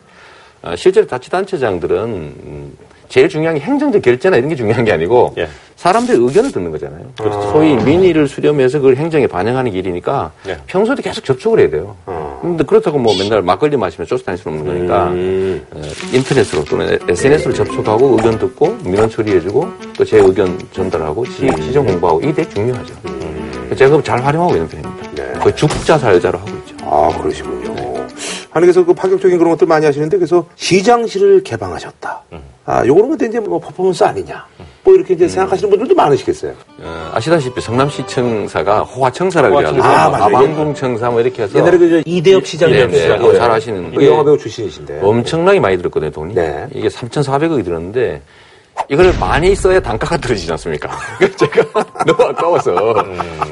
어, 실제로 자치단체장들은 음, 제일 중요한 게 행정적 결제나 이런 게 중요한 게 아니고 예. 사람들의 의견을 듣는 거잖아요. 그래서 소위 민의를 수렴해서 그걸 행정에 반영하는 길이니까 예. 평소에도 계속 접촉을 해야 돼요. 근데 그렇다고 뭐 맨날 막걸리 마시면 쫓아다닐 수는 없는 거니까 음. 어, 인터넷으로 또는 SNS로 접촉하고 의견 듣고 민원 처리해주고 또 제 의견 전달하고 시, 시정 공부하고 이게 되게 중요하죠. 제가 그걸 잘 활용하고 있는 편입니다. 네. 거의 죽자 살자로 하고 있죠. 아 그러시군요 그래서 그 파격적인 그런 것들 많이 하시는데 그래서 시장실을 개방하셨다 아 요거는 근데 이제 뭐 퍼포먼스 아니냐 뭐 이렇게 이제 생각하시는 분들도 많으시겠어요 어, 아시다시피 성남시 청사가 호화청사라고 호화청사. 그래가지고 아. 아방궁청사 뭐 이렇게 해서 옛날에 그 이대엽 시장님 네, 네. 어, 잘 아시는 그 영화배우 출신이신데 엄청나게 많이 들었거든요 돈이 네. 이게 3,400억이 들었는데 이걸 많이 써야 단가가 떨어지지 않습니까? *laughs* 제가 *laughs* 너무 아까워서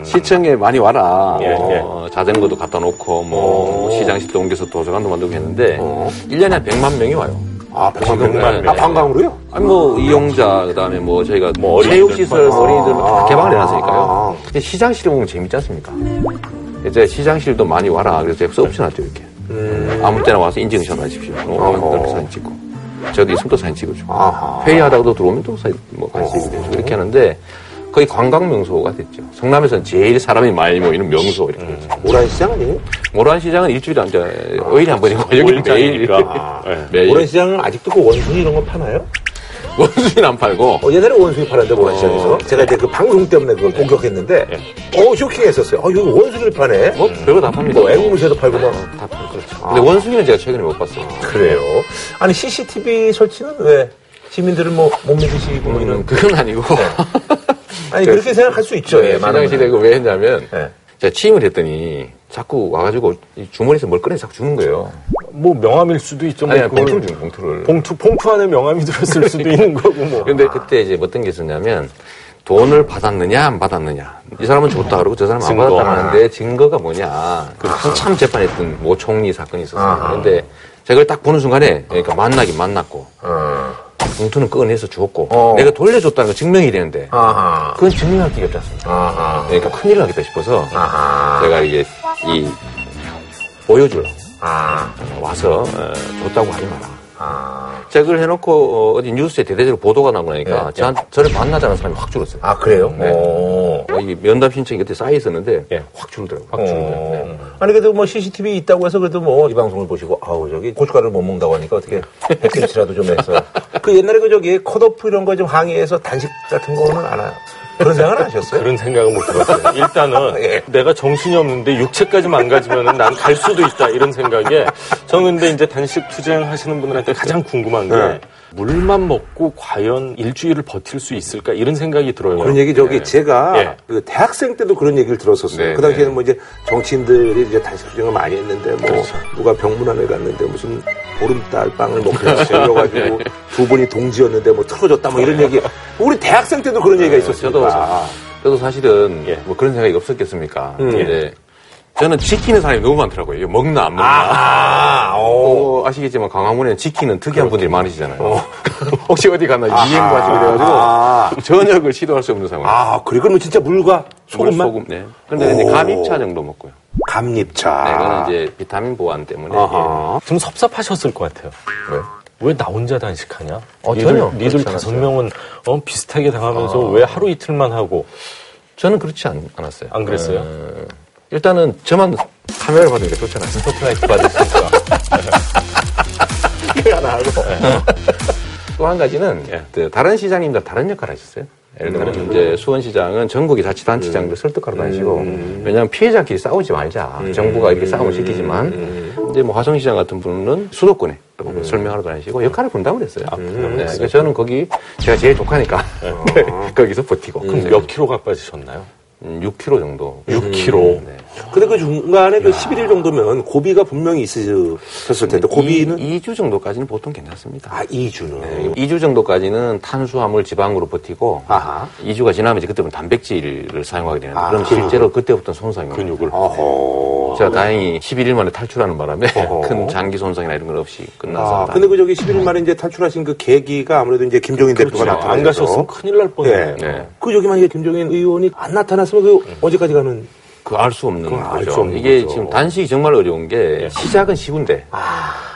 시청에 많이 와라. 예, 어, 자전거도 갖다 놓고 뭐 시장실도 옮겨서 도서관도 만들고 했는데 1년에 한 100만 명이 와요. 아, 백만 지금, 명. 네, 아, 네. 관광으로요? 아니 뭐 이용자 그다음에 뭐 저희가 어린이들 체육시설 아, 어린이들 다 아, 개방을 아, 해놨으니까요. 근데 시장실에 보면 재밌지 않습니까? 이제 시장실도 많이 와라. 그래서 제가 써붙여놨죠 이렇게. 아무 때나 와서 인증샷 하십시오. 어, 아무 사진 찍고. 있으면 또 사진 찍어주고. 아하. 회의하다가도 들어오면 또 사진 뭐 같이 찍고 이렇게 하는데 거의 관광 명소가 됐죠. 성남에서는 제일 사람이 많이 모이는 명소 이렇게 됐죠. 오란시장 아니에요? 모란 시장은 일주일에 한, 5일에 한 번이고 여기는 매일. 네. 매일. 오란시장은 아직도 그 원숭이 이런 거 파나요? 원수는 안 팔고. 어, 옛날에 원숭이 팔았는데 모란시장에서 제가 이제 그 방송 때문에 그걸 공격했는데 어 쇼킹했었어요. 어 여기 원숭이를 파네. 뭐 별거 다 팝니다. 뭐 애국무새도 팔고 막. 다 팔고 그렇죠. 근데 원숭이는 제가 최근에 못 봤어요. 그래요. 아니 CCTV 설치는 왜 시민들을 뭐 못 믿으시고 뭐 이런 그건 아니고. 아니 그렇게 생각할 수 있죠. 예, 많은 시장실에 분은. 그왜 했냐면 네. 제가 취임을 했더니 자꾸 와가지고 이 주머니에서 뭘 꺼내 자꾸 주는 거예요. 뭐 명함일 수도 있죠. 뭐 아니, 그걸 봉투를 주는 봉투를. 봉투 봉투 안에 명함이 *laughs* 들었을 수도 있는 거고 뭐. 근데 그때 이제 어떤 게 있었냐면 돈을 받았느냐 안 받았느냐 이 사람은 줬다 그러고 저 사람은 안 증거. 받았다 하는데 증거가 뭐냐 그 한참 재판했던 모 총리 사건이 있었어요. 근데 제가 딱 보는 순간에 그러니까 만나긴 만났고 어. 봉투는 꺼내서 줬고 어. 내가 돌려줬다는 거 증명이 되는데 아하. 그건 증명할 기가 없지 않습니까 아하. 그러니까 큰일 나겠다 싶어서 아하. 제가 이게 이 보여주려고 아. 와서 어, 줬다고 하지 마라 아. 제가 그걸 해놓고 어, 디 뉴스에 대대적으로 보도가 나고 나니까 예, 저, 저를 만나자는 사람이 확 줄었어요 아 그래요? 네. 오. 어, 이 면담 신청이 그때 쌓여 있었는데 예. 확 줄더라고요. 확 줄더라고요. 어. 아니 그래도 뭐 CCTV 있다고 해서 그래도 뭐 이 방송을 보시고 아우 저기 고춧가루를 못 먹는다고 하니까 어떻게 백김치라도 좀 해서 *laughs* 그 옛날에 그 저기 컷오프 이런 거 좀 항의해서 단식 같은 거는 안 해요. 그런 생각은 안 하셨어요? 그런 생각은 못 해봤어요. *laughs* 일단은 예. 내가 정신이 없는데 육체까지 망가지면 난 갈 수도 있다 이런 생각에 저는 근데 이제 단식 투쟁 하시는 분들한테 가장 궁금한 게 네. 물만 먹고 과연 일주일을 버틸 수 있을까 이런 생각이 들어요. 그런 얘기 저기 제가 예. 그 대학생 때도 그런 얘기를 들었었어요. 네, 그 당시에는 네. 뭐 이제 정치인들이 이제 단식 투쟁을 많이 했는데 뭐 그렇죠. 누가 병문안을 갔는데 무슨 보름달 빵을 먹고 *laughs* 열려가지고 두 분이 동지였는데 뭐 틀어졌다 뭐 이런 얘기. 우리 대학생 때도 그런 얘기가 있었어요. 저도, 저도 사실은 예. 뭐 그런 생각이 없었겠습니까? 음. 저는 지키는 사람이 너무 많더라고요. 이거 먹나 안 먹나. 아, 오. 어, 아시겠지만 강화문에는 지키는 특이한 분들이 많으시잖아요. *laughs* 혹시 어디 가나 이행 과식이 돼가지고 아. 저녁을 시도할 수 없는 상황. 아, 그래 그러면 진짜 물과 소금만 소금, 네. 근데 이제 오. 감입차 정도 먹고요. 감립차. 네, 이거는 이제 비타민 보완 때문에. 아하. 좀 섭섭하셨을 것 같아요. 왜? 왜나 혼자 단식하냐? 어, 니들, 전혀 니들 다섯. 명은 어, 비슷하게 당하면서 아. 왜 하루 이틀만 하고 저는 그렇지 않, 않았어요. 안 그랬어요? 어, 일단은 저만 카메라를 받으니까 않았어요. 스포트라이트 받으시니까 *laughs* 이거 하나 하고. 또 한 가지는 그 다른 시장님들 다른 역할을 하셨어요. 예를 들면 이제 수원시장은 전국의 자치단체장들 설득하러 다니시고 왜냐하면 피해자끼리 싸우지 말자. 정부가 이렇게 싸움을 시키지만. 이제 뭐 화성시장 같은 분은 수도권에 또 설명하러 다니시고 역할을 분담을 했어요. 네, 그래서 저는 거기 제가 제일 독하니까 *laughs* 거기서 버티고. 그럼 몇 킬로가 빠지셨나요? 음, 6kg 정도. 6kg. 네. 근데 그 중간에 그 11일 정도면 고비가 분명히 있으셨을 텐데 고비는 2, 주 정도까지는 보통 괜찮습니다. 아 2주는 네, 2주 정도까지는 탄수화물 지방으로 버티고 아하 2주가 지나면 이제 그때부터 단백질을 사용하게 되는데 아, 그럼 실제로 그때부터 손상이 근육을. 어허 제가 다행히 11일 만에 탈출하는 바람에. *laughs* 큰 장기 손상이나 이런 건 없이 끝나서 아, 근데 그 저기 11일 만에 이제 탈출하신 그 계기가 아무래도 이제 김종인 대표가 그렇죠. 나타나서 안 가셨으면 큰일 날 뻔해요. 예. 네. 그 저기 만약에 김종인 의원이 안 나타났으면 그 언제까지 가는 그 알 수 없는 거죠. 수 없는 이게 거죠. 지금 단식이 정말 어려운 게 시작은 쉬운데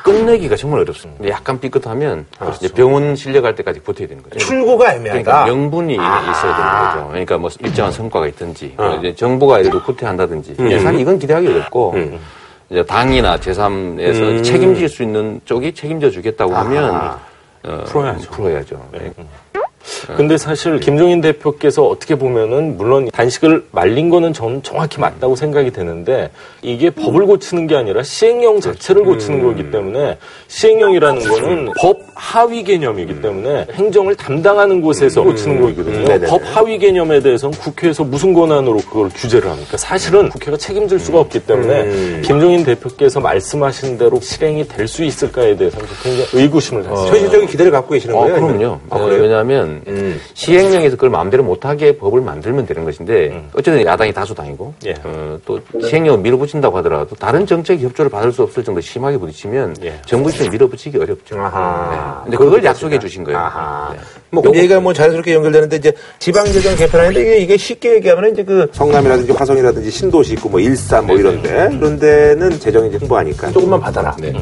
끝내기가 정말 어렵습니다. 약간 삐끗하면 이제 병원 실려갈 때까지 버텨야 되는 거죠. 출구가 애매하다. 그러니까 명분이 있어야 되는 거죠. 그러니까 뭐 일정한 성과가 있든지 뭐 이제 정부가 예를 들어 구태한다든지 사실 이건 기대하기 어렵고 이제 당이나 제3에서 음. 책임질 수 있는 쪽이 책임져 주겠다고 하면. 어, 풀어야죠. 풀어야죠. 네. 근데 사실 김종인 대표께서 어떻게 보면은 물론 단식을 말린 거는 저는 정확히 맞다고 생각이 되는데 이게 법을 고치는 게 아니라 시행령 자체를 고치는 거기 때문에 시행령이라는 거는 법 하위 개념이기 때문에 행정을 담당하는 곳에서 고치는 거거든요. 법 하위 개념에 대해서는 국회에서 무슨 권한으로 그걸 규제를 합니까? 사실은 국회가 책임질 수가 없기 때문에 김종인 대표께서 말씀하신 대로 실행이 될 수 있을까에 대해서는 굉장히 의구심을 갖습니다. 현실적인 기대를 갖고 계시는 어, 거예요? 그럼요. 아, 어, 그래요? 왜냐하면 시행령에서 그걸 마음대로 못하게 법을 만들면 되는 것인데 어쨌든 야당이 다수당이고 예. 어, 또 시행령을 밀어붙인다고 하더라도 다른 정책 협조를 받을 수 없을 정도 심하게 부딪히면 정부 입장에 밀어붙이기 어렵죠. 네. 근데 그걸 약속해 주신 거예요. 네. 뭐, 그 얘기가 뭐 자연스럽게 연결되는데, 이제 지방재정 개편하는데, 이게, 이게 쉽게 얘기하면 이제 그 성남이라든지 화성이라든지 신도시 있고 뭐 일산 뭐 이런데, 그런 데는 재정이 이제 풍부하니까 조금만 받아라. 네.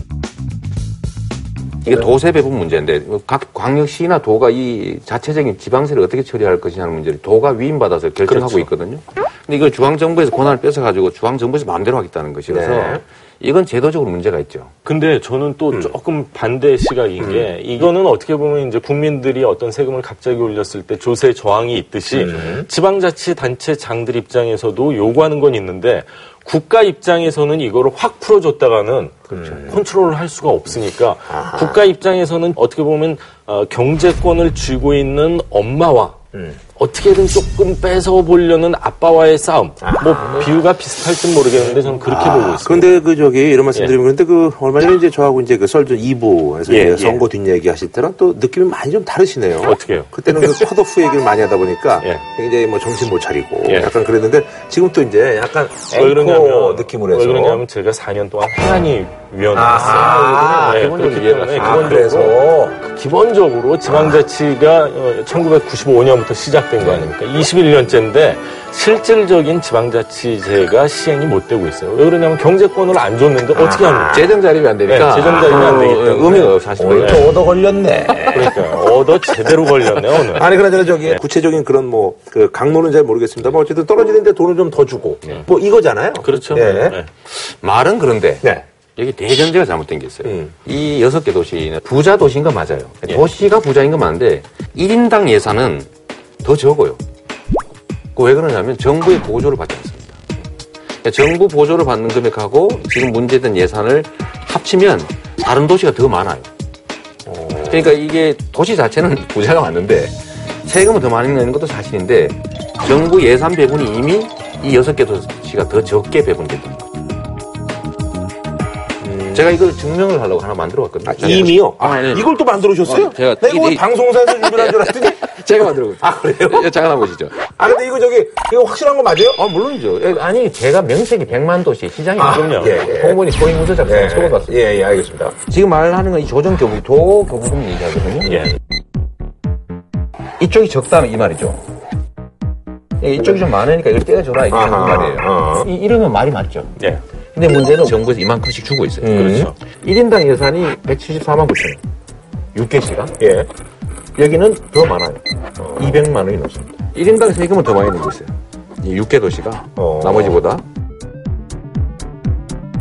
이게 도세 배분 문제인데 각 광역시나 도가 이 자체적인 지방세를 어떻게 처리할 것이냐는 문제를 도가 위임받아서 결정하고 그렇죠. 있거든요. 근데 이걸 중앙정부에서 권한을 뺏어가지고 중앙정부에서 마음대로 하겠다는 것이라서 네. 이건 제도적으로 문제가 있죠. 근데 저는 또 조금 반대 시각인 게 이거는 어떻게 보면 이제 국민들이 어떤 세금을 갑자기 올렸을 때 조세 저항이 있듯이 지방자치단체 장들 입장에서도 요구하는 건 있는데 국가 입장에서는 이거를 확 풀어줬다가는 컨트롤을 할 수가 없으니까 국가 입장에서는 어떻게 보면 어, 경제권을 쥐고 있는 엄마와 어떻게든 조금 뺏어 보려는 아빠와의 싸움. 뭐 비유가 비슷할지 모르겠는데 저는 그렇게 보고 있습니다. 그런데 그 저기 이런 말씀 예. 드리면 그런데 그 얼마 전에 이제 저하고 이제 그 썰전 2부에서 예, 이제 예. 선거 뒷얘기 하실 때랑 또 느낌이 많이 좀 다르시네요. 어떻게요? 그때는 그 컷오프 얘기를 많이 하다 보니까 예. 굉장히 뭐 정신 못 차리고 예. 약간 그랬는데 지금 또 이제 약간 왜 앵커 느낌으로 해서 왜 그러냐면 제가 4년 동안 행안위 아, 했어요. 네, 기본적으로 그렇기 이해가 때문에. 아, 기본적으로 기본적으로 지방자치가 1995년부터 시작 된 거 아닙니까? 21년째인데 실질적인 지방자치제가 시행이 못 되고 있어요. 왜 그러냐면 경제권을 안 줬는데 어떻게 합니까? 재정 자립이 안 되니까 네, 재정 자립이 안 되기 어, 때문에 의미가 없어 사실. 오늘 또 얻어 걸렸네. 그러니까 얻어 제대로 걸렸네 오늘. 아니 그나저나 저기 구체적인 그런 뭐 그 강론은 잘 모르겠습니다만 어쨌든 떨어지는데 돈을 좀 더 주고 뭐 이거잖아요. 그렇죠. 예. 네. 말은 그런데 네. 여기 대전제가 잘못된 게 있어요. 음. 이 여섯 개 도시는 부자 도시인 건 맞아요. 도시가 부자인 건 맞는데 1인당 예산은 더 적어요. 그 왜 그러냐면 정부의 보조를 받지 않습니다. 그러니까 정부 보조를 받는 금액하고 지금 문제된 예산을 합치면 다른 도시가 더 많아요. 그러니까 이게 도시 자체는 *laughs* 부자가 맞는데 세금을 더 많이 내는 것도 사실인데 정부 예산 배분이 이미 이 여섯 개 도시가 더 적게 배분됐다. 제가 이걸 증명을 하려고 하나 만들어 왔거든요. 아, 이미요? 아, 아, 네. 이걸 또 만들어 오셨어요? 어, 제가 이- 이- 방송사에서 준비한 줄 알았더니 *laughs* 제가 만들어. 아 그래요? 예, 잠깐 보시죠. 아 근데 이거 저기 이거 확실한 거 맞아요? 아, 물론이죠. 예, 아니, 제가 명색이 100만 도시 시장이 아, 그럼요. 예, 예. 공무원이 소인구조 작성을 예, 적어봤습니다. 예, 예, 알겠습니다. 지금 말하는 건 이 조정 교부, 도 교부금 얘기하거든요. 예. 이쪽이 적다면 이 말이죠. 예, 이쪽이 좀 많으니까 이걸 떼어줘라 이렇게 하는 말이에요. 어. 이, 이러면 말이 맞죠. 예. 근데 문제는 정부에서 이만큼씩 주고 있어요. 그렇죠. 1인당 예산이 174만 9천 원. 6개시간. 예. 여기는 더 많아요. 200만 원이 넘습니다. 1인당 세금은 더 많이 내고 있어요. 이 6개 도시가 어. 나머지보다.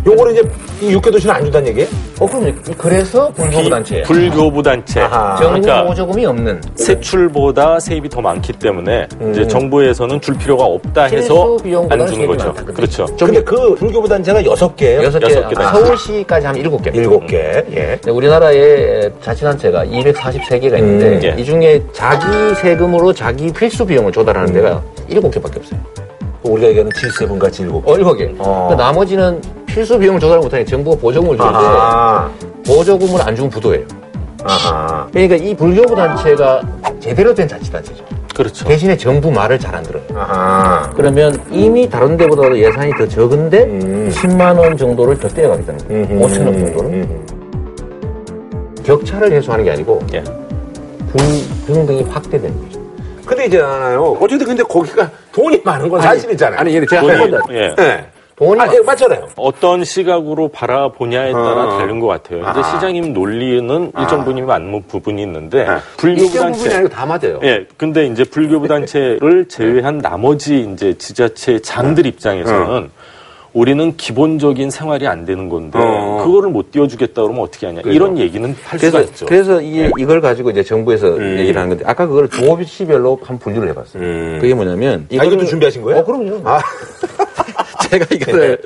요거는 이제 이 육개 도시는 안 준다는 얘기예요? 어, 그럼 그래서 불교부 단체예요. 불교부 단체. 아하. 정부 그러니까 보조금이 없는 세출보다 세입이 더 많기 때문에 이제 정부에서는 줄 필요가 없다 해서 비용보다는 안 주는 거죠. 많다. 그렇죠. 근데 그 불교부 단체가 여섯 개예요? 여섯 개, 여섯 개 아, 단체. 서울시까지 하면 일곱 개. 일곱 개. 예. 네, 우리나라에 자치단체가 243개가 있는데 음, 예. 이 중에 자기 세금으로 자기 필수 비용을 조달하는 데가 일곱 개밖에 없어요. 우리가 얘기하는 G7 같이 일곱 개. 어, 일곱 개. 어. 그 나머지는 필수 비용을 조달 못하니 정부가 보조금을 주는데 아하. 보조금을 안 주면 부도예요. 아하. 그러니까 이 불교부 단체가 제대로 된 자치단체죠. 그렇죠. 대신에 정부 말을 잘 안 들어요. 아하. 그러면 이미 다른 데보다도 예산이 더 적은데 음. 10만 원 정도를 더 떼어가겠다는 거예요. 음, 5천 원 정도를. 음. 격차를 해소하는 게 아니고 예. 불평등이 확대되는 거죠. 근데 있잖아요. 어쨌든 근데 거기가 돈이 많은 건 사실이잖아요. 아니, 근데 제가 돈이, 예. 예. 돈이 아, 예, 맞잖아요. 어떤 시각으로 바라보냐에 따라 어. 다른 것 같아요. 이제 아. 시장님 논리는 일정 부분이 맞는 부분이 있는데 아. 불교부 일정 부분이 단체 아니고 다 맞아요. 예, 근데 이제 불교부 단체를 *laughs* 제외한 나머지 이제 지자체 장들 입장에서는 우리는 기본적인 생활이 안 되는 건데 어. 그거를 못 띄워주겠다 그러면 어떻게 하냐 그래서. 이런 얘기는 할 그래서, 수가 있죠. 그래서 이, 이걸 가지고 이제 정부에서 얘기를 하는 건데, 아까 그걸 도시별로 한 분류를 해봤어요. 그게 뭐냐면. 아, 이것도 준비하신 거예요? 어, 그럼요. 아. *laughs* 제가 이거를.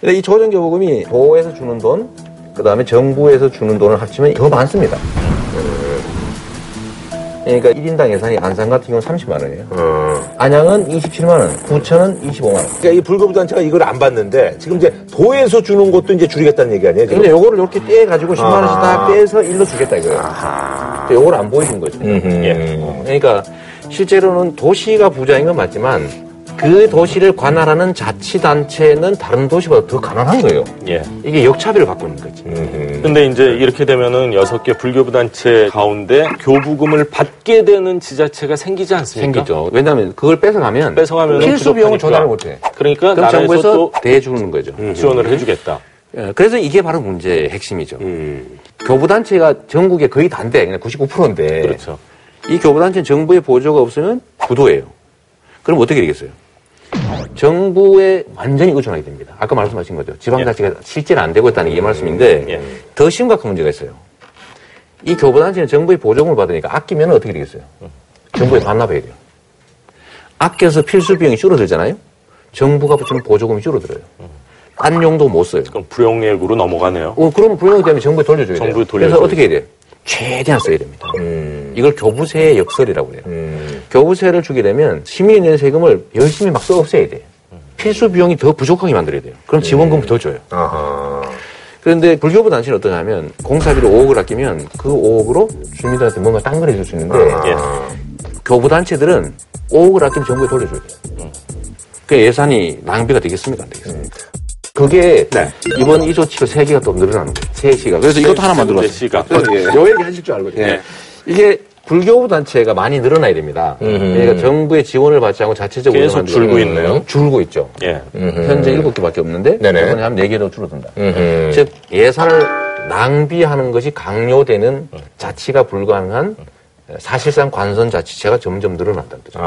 근데 이 조정교부금이 도에서 주는 돈, 그 다음에 정부에서 주는 돈을 합치면 더 많습니다. 그러니까 1인당 예산이 안산 같은 경우는 30만 원이에요. 안양은 27만 원, 부천은 25만 원. 그러니까 이 불거부단체가 이걸 안 받는데 지금 이제 도에서 주는 것도 이제 줄이겠다는 얘기 아니에요? 지금? 근데 요거를 이렇게 떼 가지고 10만 원씩 다 아하. 빼서 일로 주겠다 이거예요. 근데 요걸 안 보여준 거죠. 예. 어, 그러니까 실제로는 도시가 부자인 건 맞지만 그 도시를 관할하는 자치단체는 다른 도시보다 더 가난한 거예요. 예. 이게 역차별을 갖고 있는 거지. 근데 이제 이렇게 되면은 여섯 개 불교부 단체 가운데 교부금을 받게 되는 지자체가 생기지 않습니까? 생기죠. 왜냐하면 그걸 뺏어가면 뺏어가면 필수 비용을 조달을 못해. 그러니까 그럼 정부에서 또 대주는 거죠. 지원을 해주겠다. 예, 그래서 이게 바로 문제의 핵심이죠. 교부단체가 전국에 거의 다인데, 그냥 99%인데. 그렇죠. 이 교부단체는 정부의 보조가 없으면 부도예요. 그럼 어떻게 되겠어요? 정부에 완전히 의존하게 됩니다. 아까 말씀하신 거죠. 지방자치가 실제로 안 되고 있다는 이 말씀인데, 더 심각한 문제가 있어요. 이 교부단체는 정부의 보조금을 받으니까 아끼면 어떻게 되겠어요? 정부에 반납해야 돼요. 아껴서 필수 비용이 줄어들잖아요? 정부가 주는 보조금이 줄어들어요. 딴 용도 못 써요. 그럼 불용액으로 넘어가네요. 어, 그러면 불용이 되면 정부에 돌려줘야 돼요. 정부에 그래서. 어떻게 해야 돼요? 최대한 써야 됩니다. 이걸 교부세의 역설이라고 해요. 교부세를 주게 되면 시민이 내는 세금을 열심히 막 써 없애야 돼요. 필수 비용이 더 부족하게 만들어야 돼요. 그럼 지원금 더 줘요. 그런데 불교부 단체는 어떠냐면 공사비로 5억을 아끼면 그 5억으로 주민들한테 뭔가 딴 걸 해줄 수 있는데 교부 단체들은 5억을 아끼면 정부에 돌려줘야 돼요. 그 예산이 낭비가 되겠습니까? 안 되겠습니까? 그게 이번 이 조치로 세 개가 또 늘어나는 거예요. 세 시가. 그래서 이것도 하나 만들었어요. 시가. 요 얘기 하실 줄 알고. 예. 이게 불교부 단체가 많이 늘어나야 됩니다. 그러니까 정부의 지원을 받지 않고 자체적으로 계속 줄고 데는 있네요. 줄고 있죠. 예. 현재 일곱 개밖에 없는데 네네. 이번에 하면 네 개로 줄어든다. 음흠. 즉 예산을 낭비하는 것이 강요되는 자치가 불가능한 사실상 관선 자치체가 점점 늘어난다는 거죠.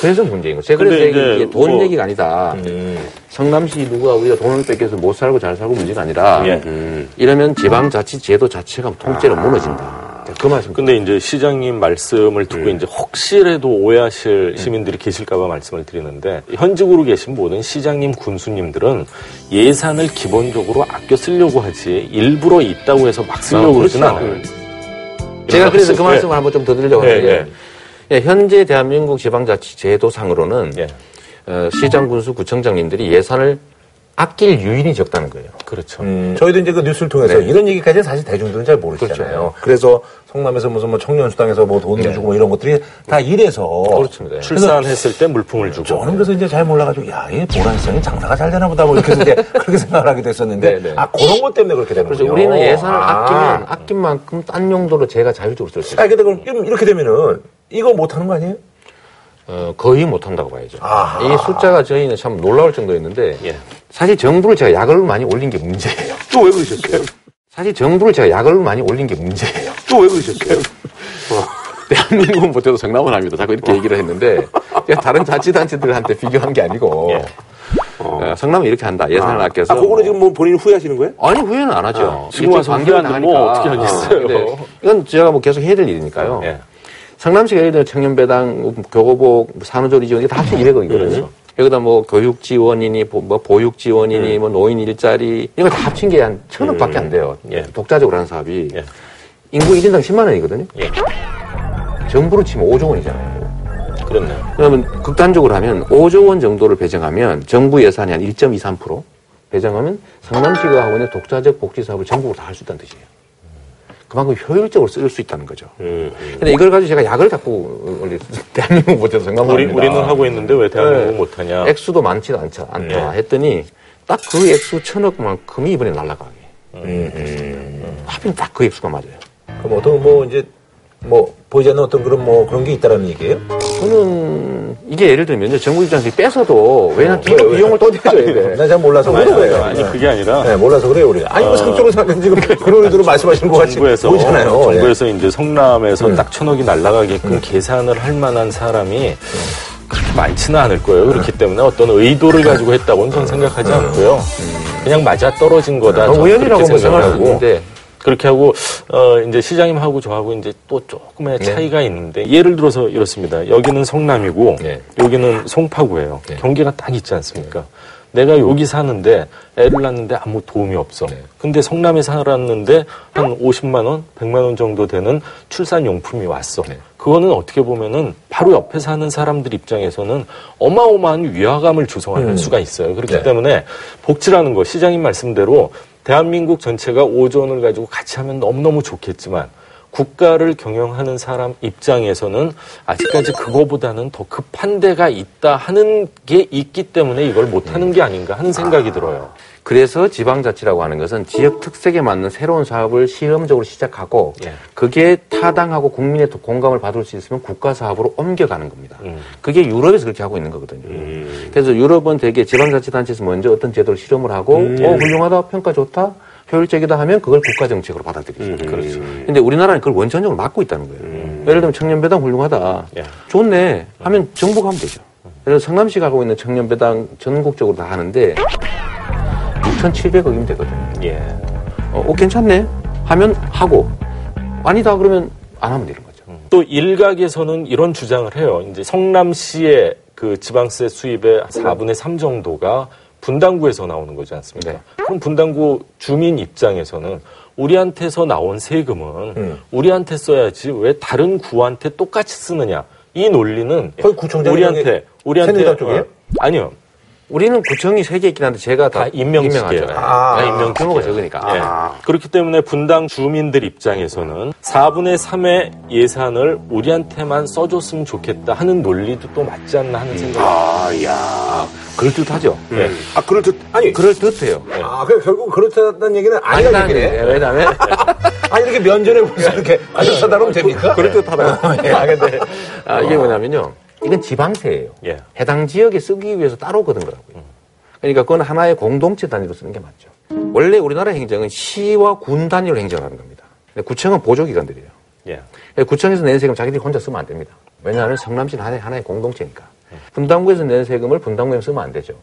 그래서 문제인 거죠. 그래서 이게 돈 뭐- 얘기가 아니다. 성남시 누가 우리가 돈을 뺏겨서 못 살고 잘 살고 문제가 아니라 예. 이러면 지방자치제도 자체가 통째로 무너진다. 그 말씀. 근데 이제 시장님 말씀을 듣고 이제 혹시라도 오해하실 시민들이 계실까봐 말씀을 드리는데 현직으로 계신 모든 시장님, 군수님들은 예산을 기본적으로 아껴 쓰려고 하지 일부러 있다고 해서 막 쓰려고 아, 그러진 그렇죠. 않아요. 제가 그래서 그 예. 말씀을 한번 좀 더 드리려고 예, 하는데 예, 현재 대한민국 지방자치 제도상으로는 예. 어, 시장, 군수, 구청장님들이 예산을 아낄 유인이 적다는 거예요. 그렇죠. 저희도 이제 그 뉴스를 통해서 네. 이런 얘기까지는 사실 대중들은 잘 모르시잖아요. 그래서 성남에서 무슨 뭐 청년수당에서 뭐 돈도 주고 뭐 이런 것들이 다 이래서. 그렇습니다. 출산했을 때 물품을 주고. 저는 그래서 이제 잘 몰라가지고, 야, 이 보란성이 장사가 잘 되나 보다, 뭐 이렇게 해서 이제 *laughs* 그렇게 생각을 하게 됐었는데, 네, 네. 아, 그런 것 때문에 그렇게 되는 그래서 거죠. 우리는 예산을 아 끼면 아낀 만큼 딴 용도로 제가 자율적으로 쓸 수 있어요. 아, 근데 그럼 이렇게 되면은, 이거 못 하는 거 아니에요? 어, 거의 못한다고 봐야죠. 아하. 이 숫자가 저희는 참 놀라울 정도였는데 예. 사실 정부를 제가 약을 많이 올린 게 문제예요. 또 왜 그러셨어요? 사실 정부를 제가 약을 많이 올린 게 문제예요. 또 왜 그러셨어요? 대한민국은 못해도 성남은 합니다. 자꾸 이렇게 얘기를 했는데 다른 자치단체들한테 비교한 게 아니고 어, 성남은 이렇게 한다. 예산을 아, 껴서 아, 그거는 지금 뭐 본인이 후회하시는 거예요? 아니 후회는 안 하죠. 지금 와서 이렇게 관계를 후회하는데 뭐 나가니까. 어떻게 하겠어요. 네. 이건 제가 뭐 계속 해야 될 일이니까요. 예. 성남시가 예를 들어 청년배당, 교보복, 산후조리 지원 이게 다 합쳐 200억이거든요. 여기다 뭐 교육 지원이니 보- 뭐 보육 지원이니 뭐 노인 일자리 이거 다 합친 게 한 천억밖에 안 돼요. 예. 독자적으로 하는 사업이 예. 인구 1인당 10만 원이거든요. 예. 정부로 치면 5조 원이잖아요. 그렇네요. 그러면 극단적으로 하면 5조 원 정도를 배정하면 정부 예산이 한 1.23% 배정하면 성남시가 하고 있는 독자적 복지 사업을 전국으로 다 할 수 있다는 뜻이에요. 그만큼 효율적으로 쓸수 있다는 거죠. 근데 이걸 가지고 제가 약을 자꾸 원래 대한민국 못해서 생각합니다. 우리, 우리는 하고 있는데 왜 대한민국은 네. 못하냐. 액수도 많지도 않자, 않다 했더니 딱 그 액수 천억만큼이 이번에 날라가게. 하필 딱 그 액수가 맞아요. 그럼 어떤 뭐 이제, 뭐, 보이지 않는 어떤 그런 뭐 그런 게 있다라는 얘기예요? 저는 이게 예를 들면 이제 정부 입장에서 뺏어도 왜냐 뒤로 왜, 왜? 비용을 또 대줘야 돼. 나잘 몰라서 아니, 그래요. 아니, 그게 아니라. 네, 몰라서 그래요, 우리가. 아니, 뭐 상적으로 생각해서 지금 그런 의도로 말씀하시는 것 같이 정부에서 보이잖아요. 정부에서 이제 성남에서 음. 딱 천억이 날라가게끔 계산을 할 만한 사람이 그렇게 많지는 않을 거예요. 그렇기 때문에 어떤 의도를 가지고 했다고는 저는 생각하지 않고요. 그냥 맞아 떨어진 거다. 아, 우연이라고 그렇게 뭐 생각을 생각할 수 하고 있는데. 그렇게 하고 어 이제 시장님하고 저하고 이제 또 조금의 네. 차이가 있는데 예를 들어서 이렇습니다. 여기는 성남이고 네. 여기는 송파구예요. 경계가 딱 있지 않습니까? 내가 여기 사는데 애를 낳는데 아무 도움이 없어. 네. 근데 성남에 살았는데 한 50만 원, 100만 원 정도 되는 출산 용품이 왔어. 네. 그거는 어떻게 보면은 바로 옆에 사는 사람들 입장에서는 어마어마한 위화감을 조성할 음. 수가 있어요. 그렇기 네. 때문에 복지라는 거 시장님 말씀대로 대한민국 전체가 5조 원을 가지고 같이 하면 너무너무 좋겠지만 국가를 경영하는 사람 입장에서는 아직까지 그거보다는 더 급한 데가 있다 하는 게 있기 때문에 이걸 못하는 게 아닌가 하는 생각이 들어요. 그래서 지방자치라고 하는 것은 지역 특색에 맞는 새로운 사업을 시험적으로 시작하고 예. 그게 타당하고 국민의 또 공감을 받을 수 있으면 국가 사업으로 옮겨가는 겁니다. 음. 그게 유럽에서 그렇게 하고 있는 거거든요. 그래서 유럽은 대개 지방자치단체에서 먼저 어떤 제도를 실험을 하고 어 훌륭하다 평가 좋다 효율적이다 하면 그걸 국가 정책으로 받아들이죠. 그렇죠. 근데 우리나라는 그걸 원천적으로 막고 있다는 거예요. 예를 들면 청년배당 훌륭하다. 예. 좋네 하면 정부가 하면 되죠. 그래서 성남시가 하고 있는 청년배당 전국적으로 다 하는데 6,700억이면 되거든요. 예. 어, 어, 괜찮네 하면 하고 아니다 그러면 안 하면 되는 거죠. 또 일각에서는 이런 주장을 해요. 이제 성남시의 그 지방세 수입의 4분의 3 정도가 분당구에서 나오는 거지 않습니까? 그럼 분당구 주민 입장에서는 우리한테서 나온 세금은 우리한테 써야지 왜 다른 구한테 똑같이 쓰느냐? 이 논리는 우리한테 우리한테? 어, 아니요. 우리는 구청이 세 개 있긴 한데 제가 다, 다 임명직이에요. 아, 아, 임명 규모가 적으니까. 예. 그렇기 때문에 분당 주민들 입장에서는 4분의 3의 예산을 우리한테만 써줬으면 좋겠다 하는 논리도 또 맞지 않나 하는 생각이 아, 야. 그럴듯하죠. 네. 아, 그럴듯, 아니. 그럴듯해요. 아, 그 결국 그렇다는 얘기는 아니라는 얘기네. 왜냐하면 *laughs* 아니, 이렇게 면전에 *laughs* 보면서 이렇게 아셨다 그러면 됩니까? 그럴듯하다. *laughs* 아, 근데 아, 이게 뭐냐면요. 이건 지방세예요. 예. 해당 지역에 쓰기 위해서 따로 거둔 거라고요. 그러니까 그건 하나의 공동체 단위로 쓰는 게 맞죠. 원래 우리나라 행정은 시와 군 단위로 행정하는 겁니다. 구청은 보조기관들이에요. 예. 구청에서 내는 세금 자기들이 혼자 쓰면 안 됩니다. 왜냐하면 성남시는 하나의, 하나의 공동체니까. 분당구에서 내는 세금을 분당구에 쓰면 안 되죠.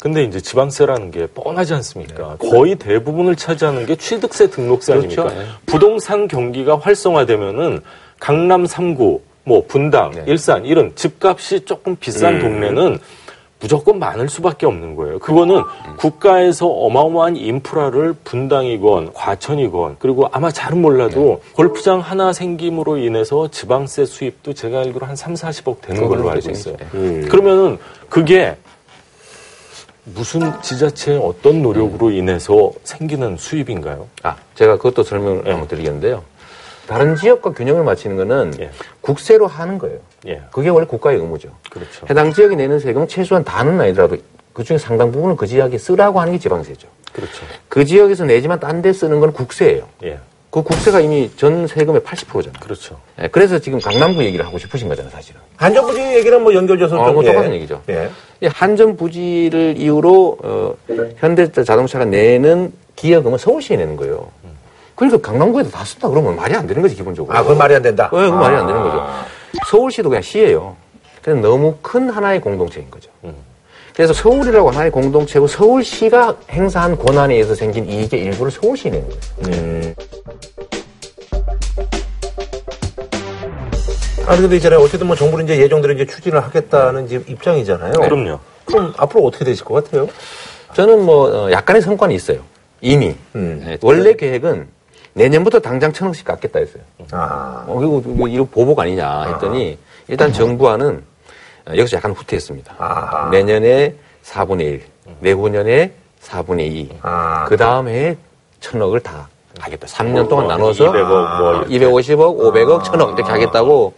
근데 이제 지방세라는 게 뻔하지 않습니까? 거의 대부분을 차지하는 게 취득세 등록세 그렇죠. 아닙니까? 네. 부동산 경기가 활성화되면은 강남 3구, 뭐 분당, 네. 일산 이런 집값이 조금 비싼 음. 동네는 무조건 많을 수밖에 없는 거예요. 그거는 국가에서 어마어마한 인프라를 분당이건 과천이건 그리고 아마 잘은 몰라도 네. 골프장 하나 생김으로 인해서 지방세 수입도 제가 알기로 한 3, 40억 되는 걸로 알고. 있어요. 음. 그러면은 그게 무슨 지자체의 어떤 노력으로 인해서 생기는 수입인가요? 아, 제가 그것도 설명을 한번 드리겠는데요. 다른 지역과 균형을 맞추는 거는 예. 국세로 하는 거예요. 예. 그게 원래 국가의 의무죠. 그렇죠. 해당 지역이 내는 세금은 최소한 다는 아니더라도 그 중에 상당 부분을 그 지역에 쓰라고 하는 게 지방세죠. 그렇죠. 그 지역에서 내지만 딴 데 쓰는 건 국세예요. 예. 그 국세가 이미 전 세금의 80%잖아요. 그렇죠. 그래서 지금 강남구 얘기를 하고 싶으신 거잖아요, 사실은. 한정부지 얘기는 뭐 연결돼서 어, 좀, 뭐 예. 똑같은 얘기죠. 예. 이 한전부지를 이유로 어, 현대자동차가 내는 기여금은 서울시에 내는 거예요. 그러니까 강남구에도 다 쓴다 그러면 말이 안 되는 거지 기본적으로. 아, 그건 말이 안 된다. 네, 그건 말이 안 아. 되는 거죠. 서울시도 그냥 시예요. 그래서 너무 큰 하나의 공동체인 거죠. 그래서 서울이라고 하나의 공동체고 서울시가 행사한 권한에 의해서 생긴 이익의 일부를 서울시 내는 거예요. 아니, 근데 있잖아요. 어쨌든 뭐 정부는 이제 예정대로 이제 추진을 하겠다는 지금 입장이잖아요. 그럼요. 그럼 앞으로 어떻게 되실 것 같아요? 저는 뭐 어, 약간의 성과는 있어요. 이미 음. 네, 원래 계획은 내년부터 당장 천억씩 갚겠다 했어요. 아. 어, 그리고 뭐 이거 보복 아니냐 했더니 일단 정부와는 어, 여기서 약간 후퇴했습니다. 아하. 내년에 4분의 1, 내후년에 4분의 2, 아. 그 다음 해에 천억을 다 하겠다. 3년 동안 뭐, 나눠서 200억 뭐 이렇게. 250억, 500억, 천억 이렇게 하겠다고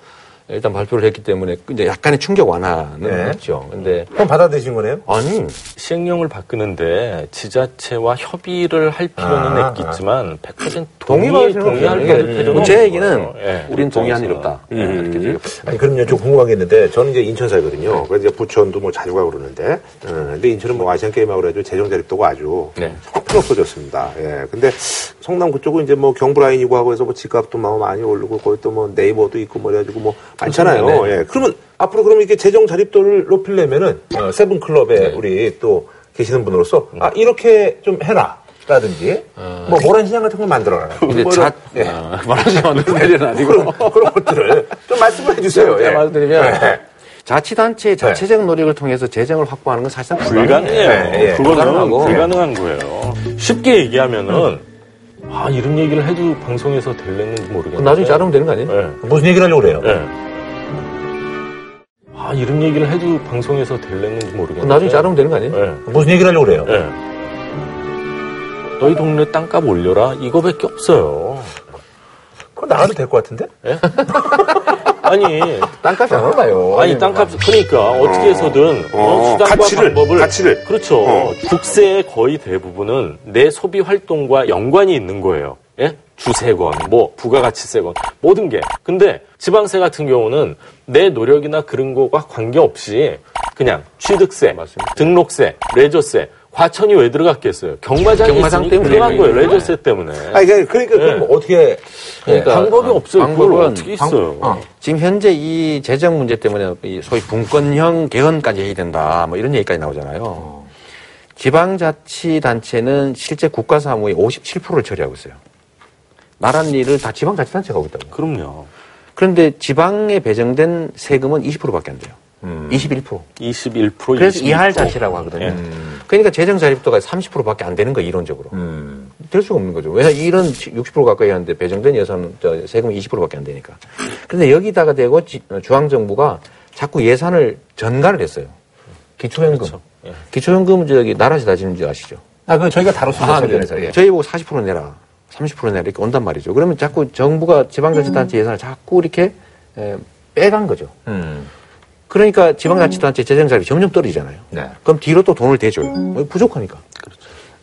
일단 발표를 했기 때문에 이제 약간의 충격 완화는 네. 있죠. 근데 그럼 받아들이신 거네요? 아니 시행령을 바꾸는데 지자체와 협의를 할 필요는 아, 있겠지만 100% 동의 동의할 필요는 필요는 없어요. 없는 제 얘기는. 예. 우린 동의한 일 없다. 음. 이렇게 생각합니다. 아니, 그럼요. 좀 궁금한 게 있는데, 저는 이제 인천 살거든요. 그래서 이제 부천도 뭐 자주 가고 그러는데, 어, 근데 인천은 뭐 아시안 게임하고 그래가지고 재정 자립도가 아주 네. 턱 터졌습니다. 예. 근데 성남 그쪽은 이제 뭐 경부 라인이고 하고 해서 뭐 집값도 막 많이 오르고 거기 또 뭐 네이버도 있고 뭐 그래가지고 뭐 많잖아요. 네. 예. 그러면 앞으로 그러면 이게 재정 자립도를 높이려면은 어, 세븐클럽에 우리 또 계시는 분으로서 아 이렇게 좀 해라. 라든지 뭐 모란 시장 같은 걸 만들어라. 근데 뭐 자, 예. 어, 말하지 않는 일은 아니고. 그런, 그런 것들을 좀 말씀을 해주세요. 제가 예. 말씀드리면 예. 자치단체의 자체적 노력을 통해서 재정을 확보하는 건 사실상 불가능해요. 불가능하고. 불가능한 거예요. 쉽게 얘기하면은 아 이런 얘기를 해도 방송에서 될는지 모르겠는데 나중에 자르면 되는 거 아니에요? 예. 무슨 얘기를 하려고 그래요? 예. 아 이런 얘기를 해도 방송에서 될는지 모르겠는데 나중에 자르면 되는 거 아니에요? 예. 무슨 얘기를 하려고 그래요? 예. 너희 동네 땅값 올려라 이거밖에 없어요. 그거 나가도 될 것 같은데? *laughs* 아니 땅값이 안 올라요. 아니 땅값 그러니까 어떻게 해서든 어, 어, 수단과 가치를, 방법을 가치를. 그렇죠. 어. 국세의 거의 대부분은 내 소비 활동과 연관이 있는 거예요. 예? 주세건, 뭐 부가가치세건 모든 게. 근데 지방세 같은 경우는 내 노력이나 그런 거와 관계없이 그냥 취득세, 등록세, 레저세 과천이 왜 들어갔겠어요? 경마장이 경마장 때문에 들어간 거예요. 레저세 때문에. 아니, 그러니까, 그러니까 네. 그럼 어떻게. 그러니까 방법이 없어요. 그걸 방법은 어떻게 있어요? 방- 지금 현재 이 재정 문제 때문에 이 소위 분권형 개헌까지 해야 된다. 뭐 이런 얘기까지 나오잖아요. 지방자치단체는 실제 국가 사무의 57%를 처리하고 있어요. 나란 일을 다 지방자치단체가 하고 있다고. 그럼요. 그런데 지방에 배정된 세금은 20%밖에 안 돼요. 21%. 21% 그래서 22%. 이할 자치라고 하거든요. 예. 그러니까 재정 자립도가 30%밖에 안 되는 거예요, 이론적으로. 될 수가 없는 거죠. 왜냐 이런 60% 가까이 하는데 배정된 예산 저 세금이 20%밖에 안 되니까. 그런데 여기다가 대고 지- 중앙 정부가 자꾸 예산을 전가를 했어요. 기초연금. 예. 기초연금은 저기 나라에서 다 지는지 아시죠? 아, 그 저희가 다뤘습니다. 아. 네. 예. 저희 보고 40% 내라, 30% 내라 이렇게 온단 말이죠. 그러면 자꾸 정부가 지방자치단체 예산을 자꾸 이렇게 에, 빼간 거죠. 음. 그러니까 지방자치단체 재정자립이 점점 떨어지잖아요. 네. 그럼 뒤로 또 돈을 대줘요. 어, 부족하니까.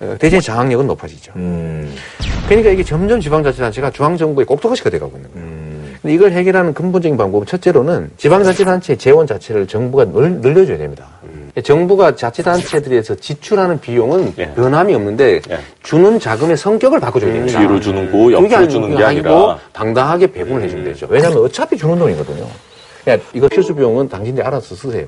어, 대신 장악력은 높아지죠. 음. 그러니까 이게 점점 지방자치단체가 중앙정부의 꼭두가시가 돼가고 있는 거예요. 근데 이걸 해결하는 근본적인 방법은 첫째로는 지방자치단체 재원 자체를 정부가 늘, 늘려줘야 됩니다. 정부가 자치단체들에서 지출하는 비용은 변함이 없는데 주는 자금의 성격을 바꿔줘야 됩니다. 뒤로 주는 거, 옆으로 주는 게 아니라. 아니고 당당하게 배분을 해주면 되죠. 왜냐하면 어차피 주는 돈이거든요. 그냥 이거 필수 비용은 당신들이 알아서 쓰세요.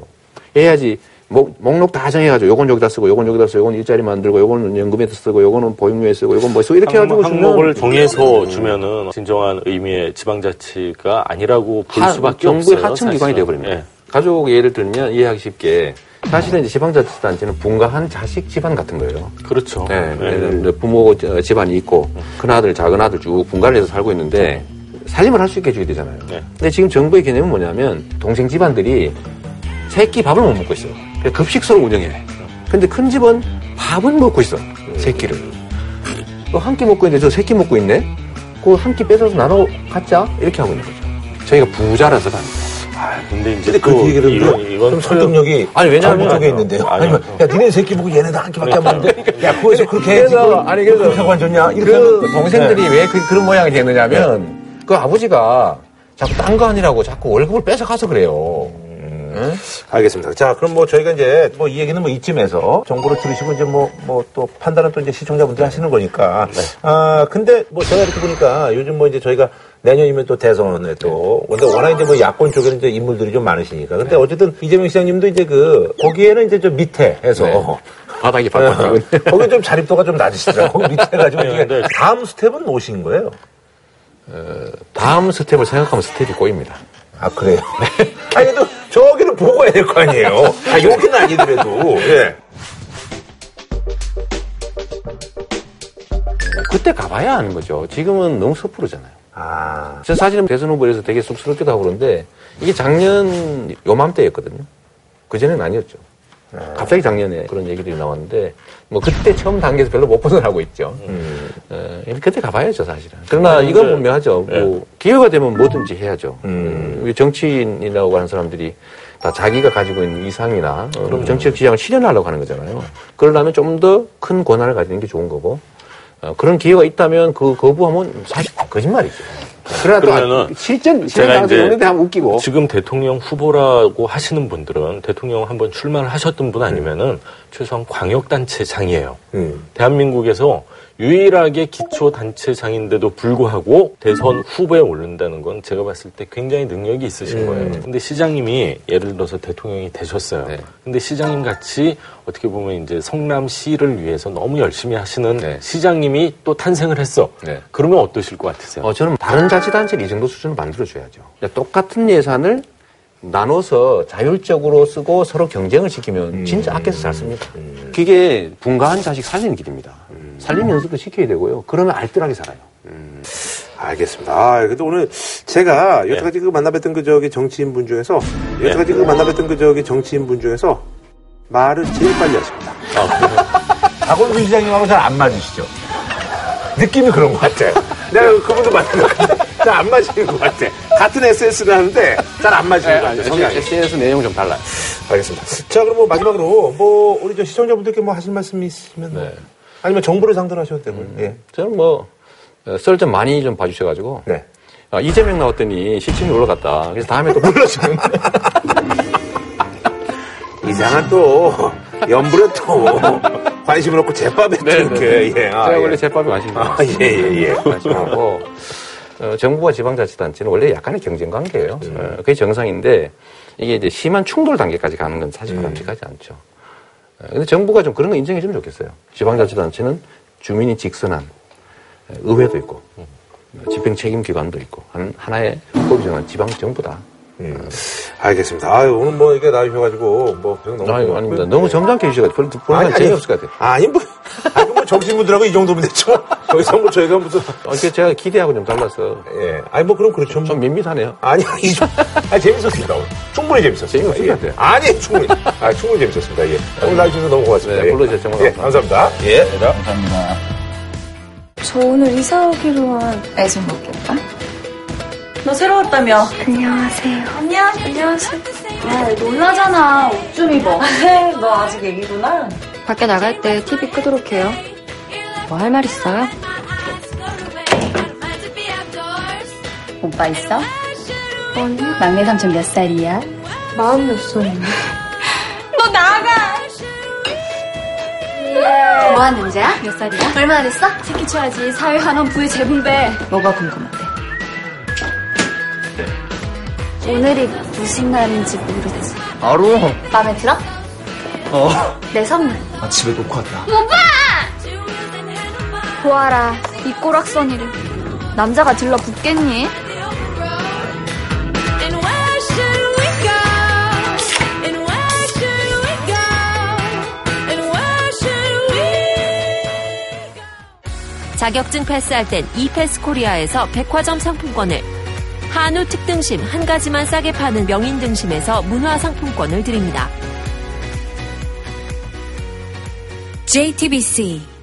해야지 목, 목록 다 정해가지고 요건 여기다 쓰고 요건 여기다 쓰고 요건 일자리 만들고 요거는 연금에 쓰고 요거는 보육료에 쓰고 요건 뭐 쓰고 이렇게 해가지고 항목을 정해서 주면은 진정한 의미의 지방자치가 아니라고 볼 하- 수밖에 정부의 없어요. 하층 기관이. 되어버립니다. 예. 가족 예를 들면 이해하기 쉽게 사실은 이제 지방자치단체는 분가한 자식 집안 같은 거예요. 그렇죠. 네, 들면 부모 저- 집안이 있고 큰 아들, 작은 아들 쭉 분가를 해서 살고 있는데 살림을 할 수 있게 해줘야 되잖아요. 네. 근데 지금 정부의 개념은 뭐냐면 동생 집안들이 새끼 밥을 못 먹고 있어. 급식소를 운영해. 근데 큰 집은 밥은 먹고 있어. 새끼를. 한 끼 먹고 있는데 저 새끼 먹고 있네? 그거 한 끼 뺏어서 나눠 갖자? 이렇게 하고 있는 거죠. 저희가 부자라서가 아니고. 아, 근데 이제 근데 그또 얘기를 이건, 좀 이건 설득력이 아니, 왜냐하면- 쪽에 있는데요. 아니요. 아니면 야 니네 새끼 보고 얘네들 한 끼밖에 안 먹는데 야 그거에서 그렇게 그걸 아니, 그래서 그렇게 하고 앉았냐 이렇게 그 동생들이 네. 왜 그, 런 모양이 되느냐면 그 아버지가 자꾸 딴 거 아니라고 자꾸 월급을 뺏어가서 그래요. 응? 알겠습니다. 자, 그럼 뭐 저희가 이제 뭐 이 얘기는 뭐 이쯤에서 정보를 들으시고 이제 뭐 뭐 또 판단은 또 이제 시청자분들이 하시는 거니까. 아, 근데 뭐 제가 이렇게 보니까 요즘 뭐 이제 저희가 내년이면 또 대선에 또 근데 워낙 이제 뭐 야권 쪽에는 이제 인물들이 좀 많으시니까. 근데 어쨌든 이재명 시장님도 이제 그 거기에는 이제 저 밑에 해서 네. 바닥이 바닥이. 거기 좀 자립도가 좀 낮으시더라고. *laughs* 밑에 해가지고 네, 네. 다음 스텝은 무엇인 거예요? 다음 스텝을 생각하면 스텝이 꼬입니다. 아, 그래요? *laughs* 아니, 그래도 저기는 보고 해야 될 거 아니에요? *laughs* 아, 여기는 아니더라도. 예. 그때 가봐야 아는 거죠. 지금은 너무 섣부르잖아요. 아. 저 사실은 대선 후보에서 되게 쑥스럽기도 하고 그러는데 이게 작년 요맘때였거든요. 그전에는 아니었죠. 갑자기 작년에 그런 얘기들이 나왔는데 뭐 그때 처음 단계에서 별로 못 벗어나고 있죠. 어, 그때 가봐야죠 사실은. 그러나 음, 이건 네. 분명하죠. 네. 뭐 기회가 되면 뭐든지 해야죠. 음, 우리 정치인이라고 하는 사람들이 다 자기가 가지고 있는 이상이나 어, 그럼 정치적 지향을 실현하려고 하는 거잖아요. 그러려면 좀 더 큰 권한을 가지는 게 좋은 거고 어, 그런 기회가 있다면 그 거부하면 사실 거짓말이죠. 그러나 또 그러면은 실전 제가 실전 이제 오는데 한번 웃기고 지금 대통령 후보라고 하시는 분들은 대통령 한번 출마를 하셨던 분 아니면은 최소한 광역 단체장이에요. 음. 대한민국에서 유일하게 기초 단체장인데도 불구하고 대선 후보에 오른다는 건 제가 봤을 때 굉장히 능력이 있으신 음. 거예요. 근데 시장님이 예를 들어서 대통령이 되셨어요. 네. 근데 시장님 같이 어떻게 보면 이제 성남시를 위해서 너무 열심히 하시는 시장님이 또 탄생을 했어. 네. 그러면 어떠실 것 같으세요? 어, 저는 다른 자치단체를 이 정도 수준을 만들어줘야죠. 그러니까 똑같은 예산을 나눠서 자율적으로 쓰고 서로 경쟁을 시키면 진짜 아껴서 잘 씁니다. 그게 분가한 자식 살리는 길입니다. 살리는 연습도 시켜야 되고요. 그러면 알뜰하게 살아요. 알겠습니다. 아, 그래도 오늘 제가 여태까지 그 만나뵀던 그 저기 정치인 분 중에서 여태까지 그 만나뵀던 그 저기 정치인 분 중에서 말을 제일 빨리 하십니다. 박원순 시장님하고 잘 안 맞으시죠? 느낌이 그런 것 같아요. 내가 그분도 만났는데 잘안 맞는 것 같아. 같은 SS를 하는데 잘 안 맞는 것 같아요. 성향이. SNS 내용 좀 달라요. 알겠습니다. 자, 그럼 뭐 마지막으로 뭐 우리 저 시청자분들께 뭐 하실 말씀이 있으면 뭐 아니면 정부를 상대로 하셔도 되고요. 예. 저는 뭐, 썰 좀 많이 좀 봐주셔가지고. 아, 이재명 나왔더니 시청이 올라갔다. 그래서 다음에 또 불러주면. *laughs* *laughs* 이상한 또 연불에 또 관심을 없고 제밥에 또 이렇게 예. 아, 제가 예. 원래 관심이 아, 예, 예, 예. *laughs* 관심하고 어, 정부와 지방자치단체는 원래 약간의 경쟁 관계예요. 음. 어, 그게 정상인데 이게 이제 심한 충돌 단계까지 가는 건 사실 바람직하지 않죠. 어, 근데 정부가 좀 그런 거 인정해 주면 좋겠어요. 지방자치단체는 주민이 직선한 어, 의회도 있고 어, 집행 책임 기관도 있고 하는 하나의 헌법이 정한 지방 정부다. 음. 알겠습니다. 아유, 오늘 뭐 이게 나오셔가지고 뭐 그냥 너무 아유, 아닙니다. 너무 점잖게 해주셔가지고 별로 건 재미없을 것 같아요. 아니 뭐, 아니 *laughs* 뭐 정치인분들하고 이 정도면 됐죠. *laughs* 거기서 뭐 저희가 무슨 어, 이게 제가 기대하고 좀 달라서. 예. 아니 뭐 그럼 그렇죠. 좀 밋밋하네요. 아니, 아니, 좀- 아니 재밌었습니다. 오늘. 충분히 재밌었습니다. 재미없을 예. 아니, 충분히. 아, 충분히 재밌었습니다. 예. 오늘 나와주셔서 너무 고맙습니다. 네, 예. 불러주셔서 정말 예, 감사합니다. 예. 감사합니다. 저 오늘 이사 오기로 한 애좀 먹겠다. 너 새로 왔다며? 안녕하세요. 안녕. 안녕하세요. 아, 놀라잖아. 옷 좀 입어. 너 아직 애기구나. 밖에 나갈 때 TV 끄도록 해요. 뭐 할 말 있어요? 오빠 있어? 아니. 막내 삼촌 몇 살이야? 마흔 몇 살인데. 너 나가! 뭐 하는 문제야? 몇 살이야? 얼마나 됐어? 새끼 쳐야지. 사회 환원 부의 재분배. 뭐가 궁금한데? 오늘이 무슨 날인지 모르지. 알어. 마음에 들어? 어. 내 선물. 아, 집에 놓고 왔다. 오빠! 보아라, 이 꼬락서니를. 남자가 들러 붙겠니? 자격증 패스할 땐 이패스 코리아에서 백화점 상품권을 한우 특등심 한 가지만 싸게 파는 명인 등심에서 문화 상품권을 드립니다. JTBC